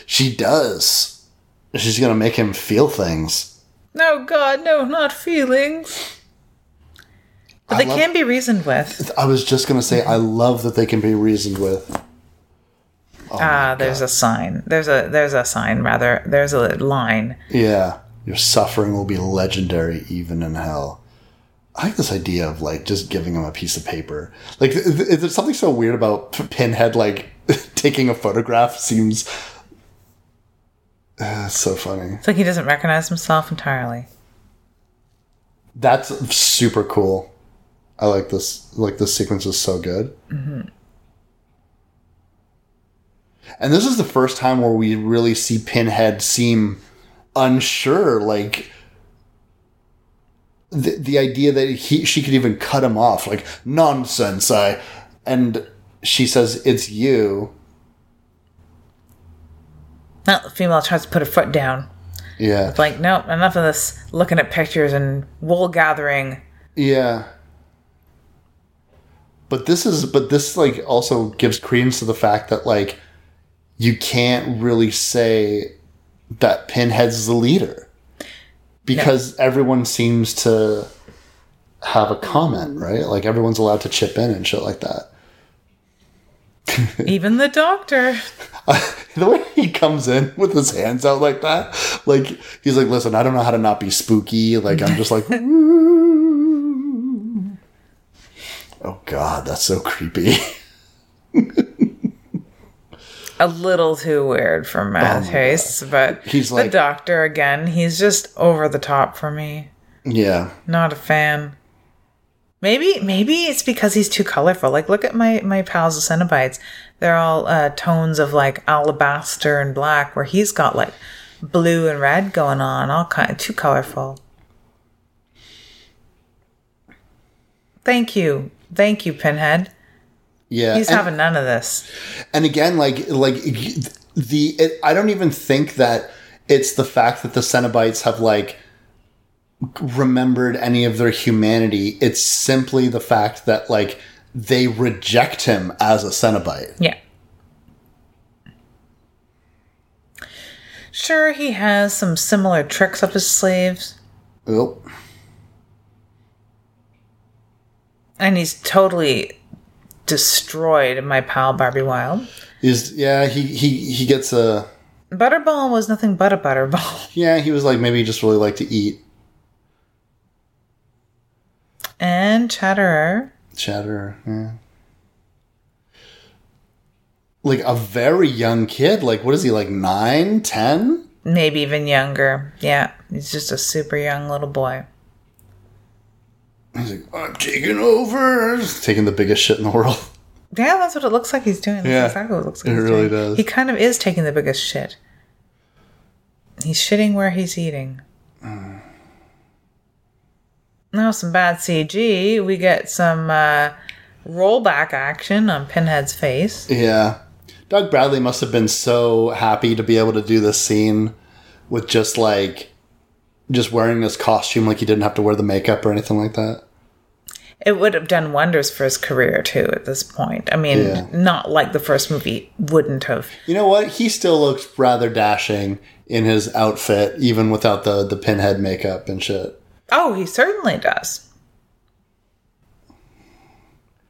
She does. She's gonna make him feel things. No, God, no, not feelings. But I they love- can be reasoned with. I was just gonna say, I love that they can be reasoned with. Oh Ah, there's a sign. There's a there's a sign rather. There's a line. Yeah, your suffering will be legendary even in hell. I like this idea of like just giving him a piece of paper. Like, th- th- there's something so weird about Pinhead like taking a photograph. Seems uh, so funny. It's like he doesn't recognize himself entirely. That's super cool. I like this. Like this sequence is so good. And this is the first time where we really see Pinhead seem unsure. Like the the idea that he she could even cut him off. Like nonsense. I and she says it's you. Now the female tries to put her foot down. Yeah. It's like, nope, enough of this looking at pictures and wool gathering. Yeah. But this is but this like also gives credence to the fact that like you can't really say that Pinhead's the leader. Because everyone seems to have a comment, right? Like everyone's allowed to chip in and shit like that. Even the doctor. the way he comes in with his hands out like that, like he's like, "Listen, I don't know how to not be spooky." Like I'm just like, oh god, that's so creepy. A little too weird for my oh, tastes, but He's like, the doctor again. He's just over the top for me. yeah, Not a fan. Maybe maybe it's because he's too colorful. Like look at my my pals the Cenobites. They're all uh, tones of like alabaster and black, where he's got like blue and red going on, all kind too colorful. Thank you, thank you, Pinhead. yeah. He's and, having none of this. and again, like like the it, I don't even think that it's the fact that the Cenobites have like remembered any of their humanity. It's simply the fact that like they reject him as a Cenobite. Yeah. Sure, he has some similar tricks up his sleeves, Oh, and he's totally destroyed my pal Barbie Wilde. is yeah. He he he gets a Butterball was nothing but a butterball. yeah. He was like maybe he just really liked to eat And Chatterer. Chatterer. Yeah. Like a very young kid. Like what is he like nine, ten? Maybe even younger. Yeah, he's just a super young little boy. He's like, I'm taking over. He's taking the biggest shit in the world. Yeah, that's what it looks like he's doing. That's Yeah, exactly what it looks like it really doing. does. He kind of is taking the biggest shit. He's shitting where he's eating. Mm. Now, some bad CG. We get some uh, rollback action on Pinhead's face. Yeah. Doug Bradley must have been so happy to be able to do this scene with just like just wearing this costume like he didn't have to wear the makeup or anything like that. It would have done wonders for his career, too, at this point. I mean, Yeah. not like the first movie wouldn't have. You know what? He still looks rather dashing in his outfit, even without the, the pinhead makeup and shit. Oh, he certainly does.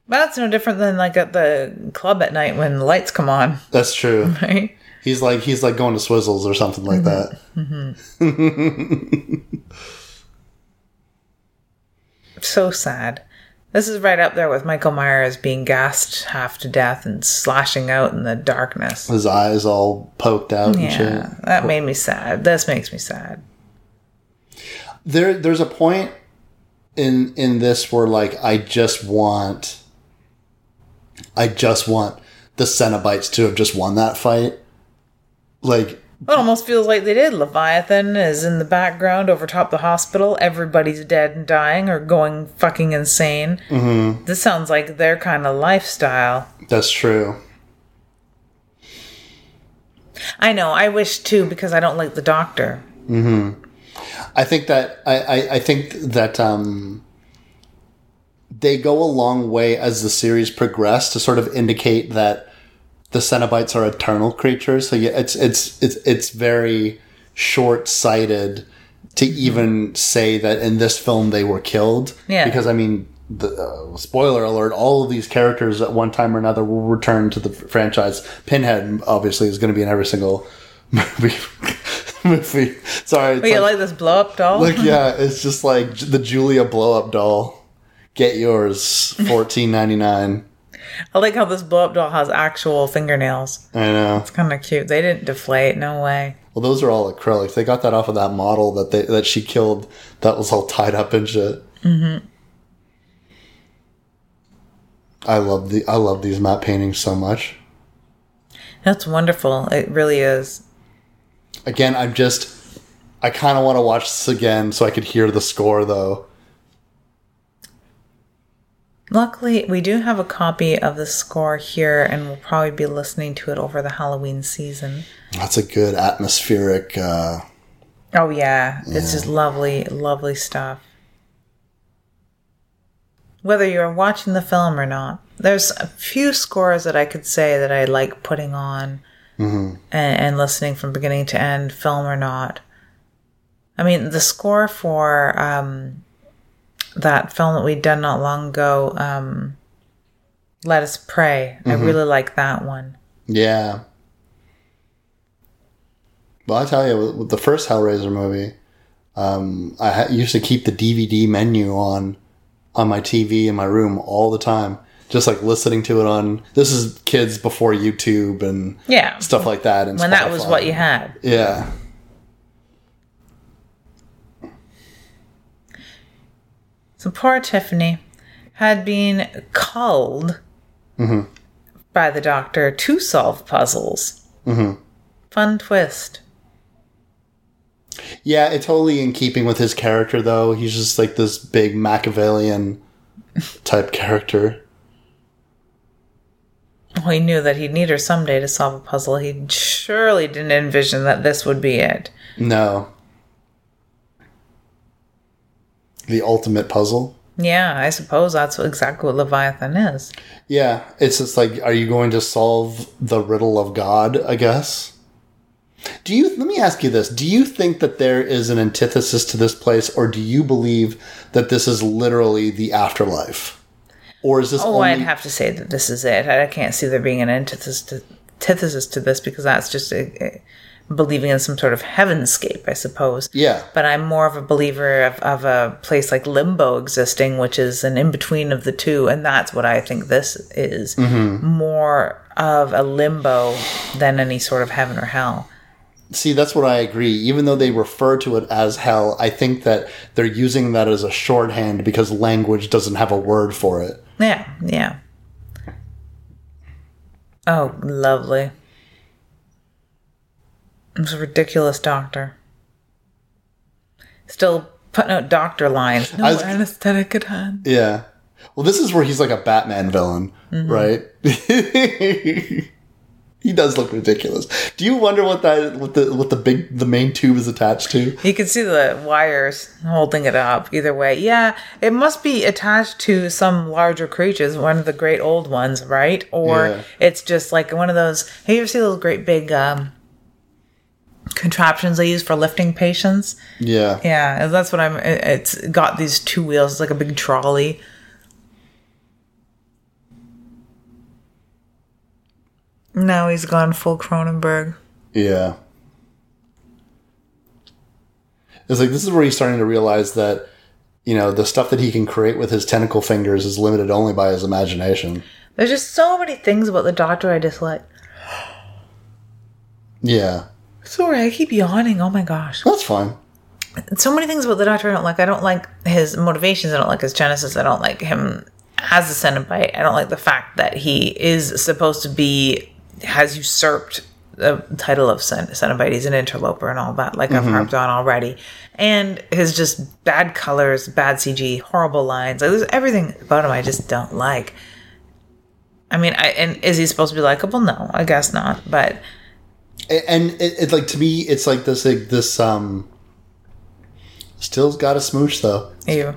But that's no different than like at the club at night when the lights come on, That's true. right? He's like he's like going to Swizzles or something like mm-hmm. that. Mm-hmm. So sad. This is right up there with Michael Myers being gassed half to death and slashing out in the darkness. His eyes all poked out and Yeah, shit. that made me sad. This makes me sad. There, there's a point in in this where like I just want, I just want the Cenobites to have just won that fight. Like It almost feels like they did. Leviathan is in the background over top the hospital. Everybody's dead and dying or going fucking insane. Mm-hmm. This sounds like their kind of lifestyle. that's true. I know. I wish too because I don't like the doctor. I think that I, I, I think that um, they go a long way as the series progressed to sort of indicate that the Cenobites are eternal creatures. So yeah, it's it's it's it's very short sighted to even say that in this film they were killed. Yeah. Because I mean, the uh, spoiler alert: all of these characters at one time or another will return to the franchise. Pinhead obviously is going to be in every single movie. Movie. Sorry, you like- like this blow up doll? Look, yeah, it's just like the Julia blow up doll. Get yours, fourteen ninety nine. I like how this blow up doll has actual fingernails. I know. It's kind of cute. They didn't deflate. No way. Well, those are all acrylics. They got that off of that model that they that she killed. That was all tied up and shit. Mm-hmm. I love the I love these matte paintings so much. That's wonderful. It really is. Again, I'm just I kind of want to watch this again so I could hear the score though. Luckily, we do have a copy of the score here, and we'll probably be listening to it over the Halloween season. That's a good atmospheric. uh Oh, yeah. It's just lovely, lovely stuff. Whether you're watching the film or not, there's a few scores that I could say that I like putting on and, and listening from beginning to end, film or not. I mean, the score for um, that film that we'd done not long ago, um, Let Us Pray, I really like that one. Yeah. Well, I tell you, with, with the first Hellraiser movie, um, I used to keep the DVD menu on on my TV in my room all the time, just like listening to it on. This is kids before YouTube and Yeah. stuff like that. And When that was what you had. Yeah. So poor Tiffany had been called mm-hmm. by the doctor to solve puzzles. Mm-hmm. Fun twist. Yeah, it's totally in keeping with his character, though. He's just like this big Machiavellian type character. He knew that he'd need her someday to solve a puzzle. He surely didn't envision that this would be it. No. The ultimate puzzle. Yeah, I suppose that's exactly what Leviathan is. Yeah, it's just like, are you going to solve the riddle of God? I guess. Do you? Let me ask you this: Do you think that there is an antithesis to this place, or do you believe that this is literally the afterlife, or is this Oh, only? I'd have to say that this is it. I can't see there being an antithesis to, antithesis to this because that's just a, a- believing in some sort of heavenscape, I suppose. yeah, But I'm more of a believer of, of a place like limbo existing, which is an in between of the two. And that's what I think this is mm-hmm. more of a limbo than any sort of heaven or hell. See, that's what I agree. Even though they refer to it as hell, I think that they're using that as a shorthand because language doesn't have a word for it. Yeah, yeah. Oh, lovely. It's a ridiculous doctor. Still putting out doctor lines. No was- anesthetic at hand. Yeah. Well, this is where he's like a Batman villain, mm-hmm. right? he does look ridiculous. Do you wonder what that what the what the big the main tube is attached to? You can see the wires holding it up either way. Yeah, it must be attached to some larger creatures, one of the great old ones, right? Or Yeah. it's just like one of those. Have you ever seen those great big um, contraptions they use for lifting patients? Yeah. Yeah, that's what I'm. it- It's got these two wheels, it's like a big trolley. Now he's gone full Cronenberg. Yeah. It's like this is where he's starting to realize that you know, the stuff that he can create with his tentacle fingers is limited only by his imagination. There's just so many things about the Doctor I dislike. Yeah, Sorry, I keep yawning. Oh my gosh. that's fine. so many things about the Doctor I don't like. I don't like his motivations. I don't like his genesis. I don't like him as a Cenobite. I don't like the fact that he is supposed to be has usurped the title of Cen- Cenobite. He's an interloper and all that. Like I've harped on already. And his just bad colors, bad CG, horrible lines. Like, there's everything about him I just don't like. I mean, I, and is he supposed to be likable? No, I guess not. But and it, it like to me, it's like this like, this um. Still's got a smooch though. you,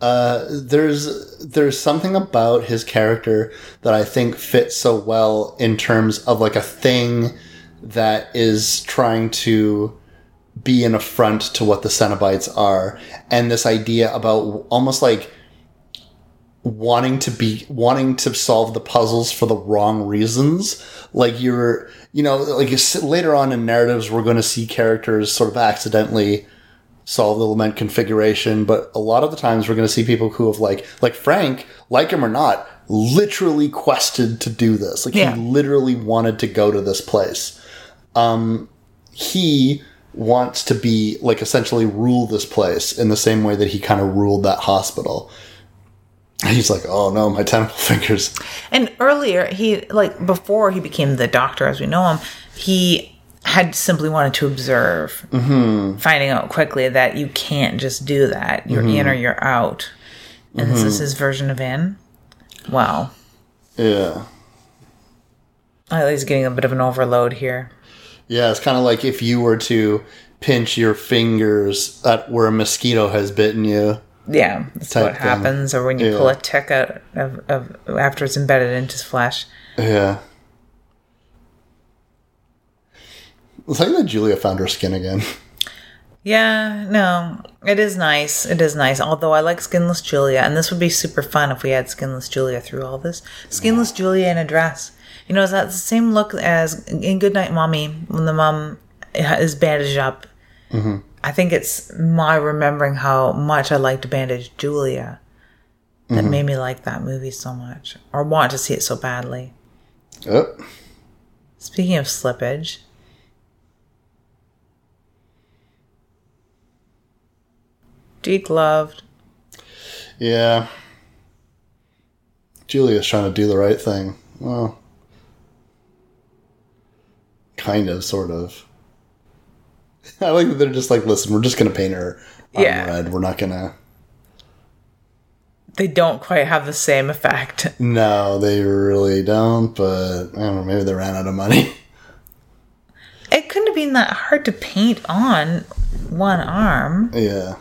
Uh, there's there's something about his character that I think fits so well in terms of like a thing that is trying to be an affront to what the Cenobites are, and this idea about almost like wanting to be wanting to solve the puzzles for the wrong reasons. Like you're you know like later on in narratives we're going to see characters sort of accidentally solve the lament configuration but a lot of the times we're going to see people who have like like frank like him or not literally quested to do this. Like Yeah. he literally wanted to go to this place. Um he wants to be like essentially rule this place in the same way that he kind of ruled that hospital. And he's like oh no my tentacle fingers. And earlier, he like before he became the doctor as we know him, he had simply wanted to observe, mm-hmm. finding out quickly that you can't just do that. You're in or you're out. And this is his version of in. Wow, yeah he's getting a bit of an overload here. Yeah, it's kind of like if you were to pinch your fingers at where a mosquito has bitten you. Yeah, that's what thing. happens, or when you pull a tick out of, of after it's embedded into flesh. Yeah. It's like that Julia found her skin again. Yeah, no, it is nice. It is nice. Although I like Skinless Julia, and this would be super fun if we had Skinless Julia through all this. Skinless Julia in a dress. You know, is that the same look as in Goodnight Mommy when the mom is bandaged up? Mm-hmm. I think it's my remembering how much I liked Bandage Julia that made me like that movie so much, or want to see it so badly. Oh, Speaking of slippage, Degloved. yeah. Julia's trying to do the right thing. Well, kind of, sort of. I like that they're just like, listen, we're just gonna paint her on Yeah. red. We're not gonna. They don't quite have the same effect. No, they really don't. But I don't know. Maybe they ran out of money. It couldn't have been that hard to paint on one arm. Yeah.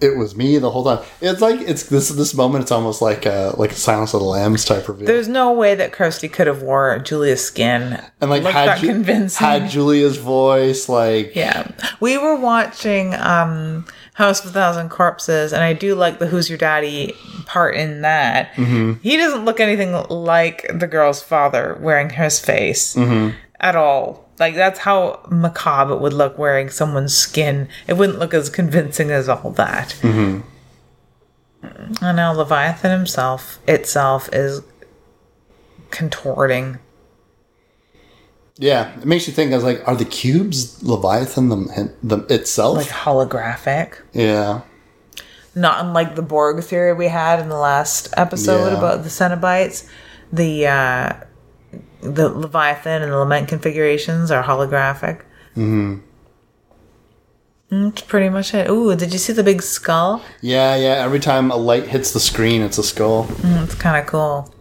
It was me the whole time. It's like it's this this moment. It's almost like a like a Silence of the Lambs type reveal. There's no way that Kirsty could have wore Julia's skin. and like had Ju- had Julia's voice. Like Yeah. We were watching um House of a Thousand Corpses, and I do like the Who's Your Daddy part in that. Mm-hmm. He doesn't look anything like the girl's father wearing his face mm-hmm. at all. Like, that's how macabre it would look wearing someone's skin. It wouldn't look as convincing as all that. And now Leviathan himself, itself, is contorting. yeah, it makes you think. I was like, are the cubes Leviathan them, them itself? Like holographic. yeah, not unlike the Borg theory we had in the last episode Yeah. about the Cenobites. The uh, the Leviathan and the Lament configurations are holographic. Mm-hmm. That's pretty much it. Ooh, did you see the big skull? yeah, yeah. Every time a light hits the screen, it's a skull. It's kind of cool.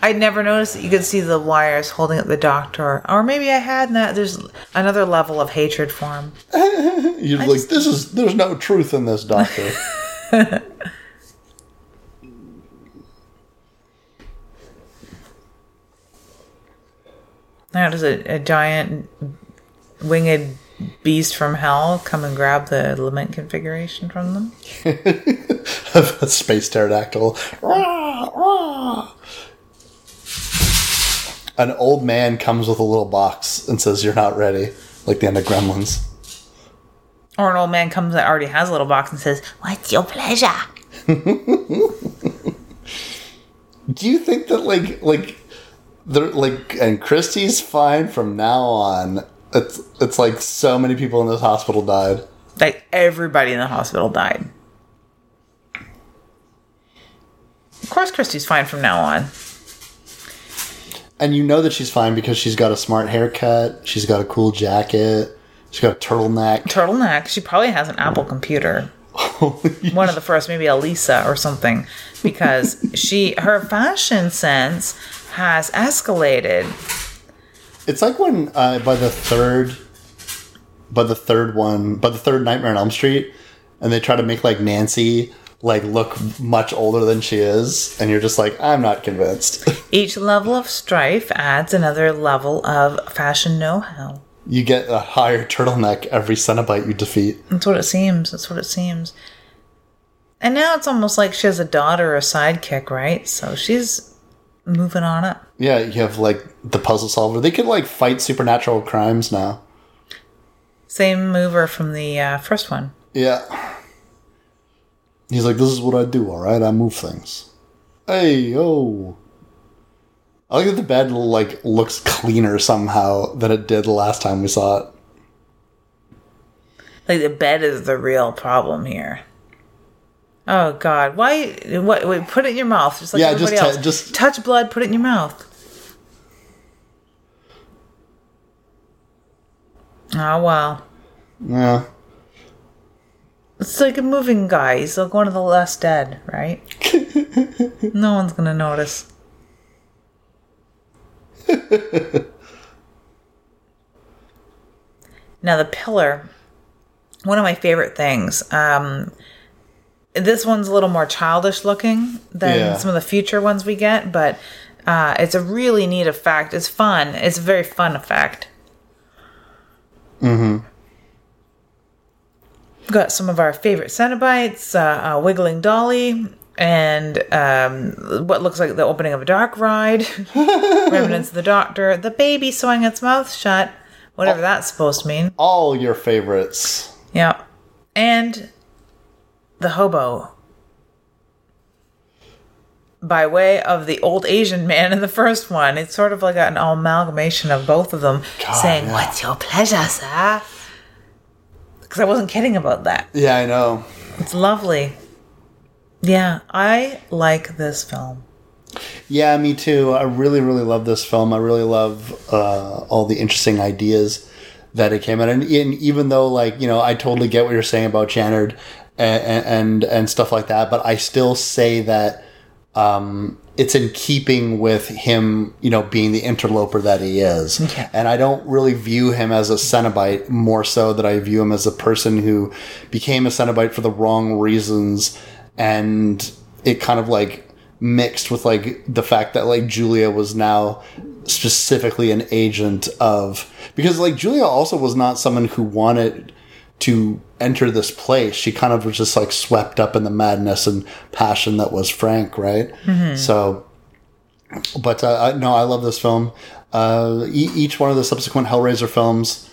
I'd never noticed that you could see the wires holding up the doctor, or maybe I had. That there's another level of hatred for him. You're like, this is there's no truth in this, Doctor. Now does a, a giant winged beast from hell come and grab the lament configuration from them? a space pterodactyl. Rah, rah. An old man comes with a little box and says, "You're not ready," like the end of Gremlins. Or an old man comes that already has a little box and says, What's your pleasure? Do you think that like like they're like and Kirsty's fine from now on? It's it's like so many people in this hospital died. Like everybody in the hospital died. Of course, Kirsty's fine from now on. And you know that she's fine because she's got a smart haircut, she's got a cool jacket, she's got a turtleneck. Turtleneck. She probably has an Apple computer. One of the first, maybe a Lisa or something, because she her fashion sense has escalated. It's like when uh, by the third, by the third one, by the third Nightmare on Elm Street, and they try to make like Nancy like look much older than she is, and you're just like, I'm not convinced. Each level of strife adds another level of fashion know-how. you get a higher turtleneck every Cenobite you defeat. That's what it seems. That's what it seems. And now it's almost like she has a daughter or a sidekick, right? So she's moving on up. Yeah, you have like the puzzle solver. They could like fight supernatural crimes now. Same mover from the uh, first one. Yeah. He's like, this is what I do, alright? I move things. Hey, yo. I like that the bed like looks cleaner somehow than it did the last time we saw it. Like the bed is the real problem here. Oh God! Why? What? Wait, put it in your mouth, just like Yeah, everybody just else. t- just- touch blood. Put it in your mouth. Oh wow! Yeah. It's like a moving guy. He's like one of the less dead, right? no one's gonna notice. now the pillar, one of my favorite things. Um, this one's a little more childish looking than Yeah. some of the future ones we get, but uh, it's a really neat effect. It's fun. It's a very fun effect. Mm-hmm. Got some of our favorite Cenobites, uh, uh, Wiggling Dolly, and um, what looks like the opening of a dark ride, Remnants of the Doctor, the baby sewing its mouth shut, whatever that's supposed to mean. All your favorites. Yeah. And the hobo. By way of the old Asian man in the first one. It's sort of like an amalgamation of both of them saying, yeah. What's your pleasure, sir? Because I wasn't kidding about that. Yeah, I know. It's lovely. Yeah, I like this film. Yeah, me too. I really, really love this film. I really love uh, all the interesting ideas that it came out. And, and even though, like, you know, I totally get what you're saying about Channard and and, and stuff like that, but I still say that um, it's in keeping with him, you know, being the interloper that he is. And I don't really view him as a Cenobite more so that I view him as a person who became a Cenobite for the wrong reasons and it kind of like mixed with like the fact that like Julia was now specifically an agent of because like Julia also was not someone who wanted to enter this place. She kind of was just like swept up in the madness and passion that was Frank, right? So, but uh, I, no, I love this film. Uh, e- each one of the subsequent Hellraiser films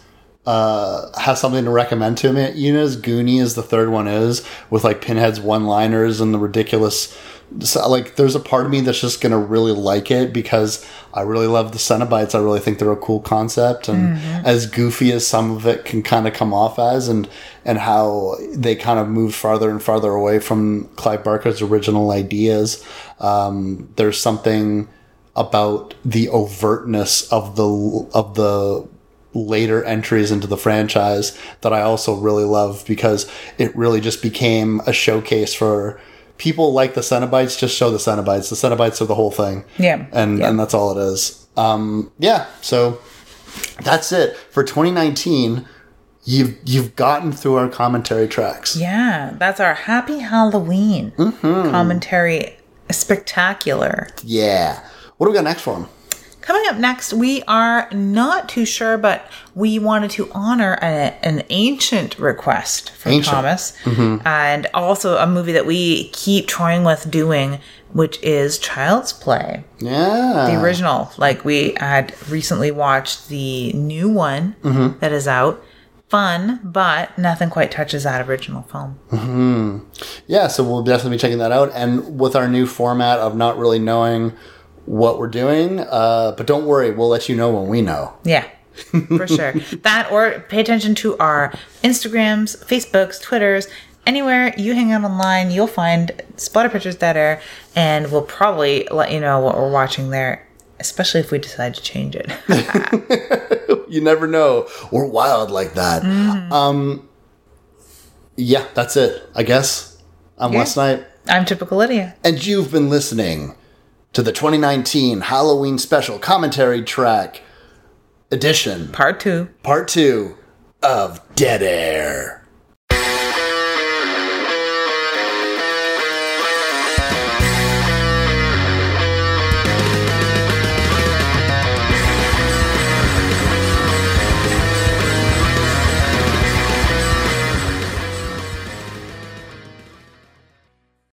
uh, has something to recommend to me. You know, as Goonie as the third one is, with like Pinhead's one-liners and the ridiculous. So, like, there's a part of me that's just gonna really like it because I really love the Cenobites. I really think they're a cool concept, and as goofy as some of it can kind of come off as, and and how they kind of moved farther and farther away from Clive Barker's original ideas. Um, there's something about the overtness of the of the later entries into the franchise that I also really love because it really just became a showcase for people like the Cenobites. Just show the Cenobites. The Cenobites are the whole thing. Yeah. and Yeah. and that's all it is. Um, yeah, so that's it for 2019. You've you've gotten through our commentary tracks. Yeah, that's our Happy Halloween Mm-hmm. commentary spectacular. Yeah. What do we got next for 'em? Coming up next, we are not too sure, but we wanted to honor a, an ancient request from Ancient. Thomas, mm-hmm. and also a movie that we keep toying with doing, which is Child's Play, Yeah. the original. Like we had recently watched the new one mm-hmm. that is out, fun, but nothing quite touches that original film. Mm-hmm. Yeah, so we'll definitely be checking that out. And with our new format of not really knowing what we're doing, uh, but don't worry, we'll let you know when we know. Yeah, for sure. that or pay attention to our Instagrams, Facebooks, Twitters. Anywhere you hang out online, you'll find Splatter Pictures Dead Air, and we'll probably let you know what we're watching there, especially if we decide to change it. You never know. We're wild like that. Um, yeah, that's it, I guess. I'm Yeah. Wes Night. I'm typical Lydia. And you've been listening to the 2019 Halloween special commentary track edition, Part two. part two of Dead Air.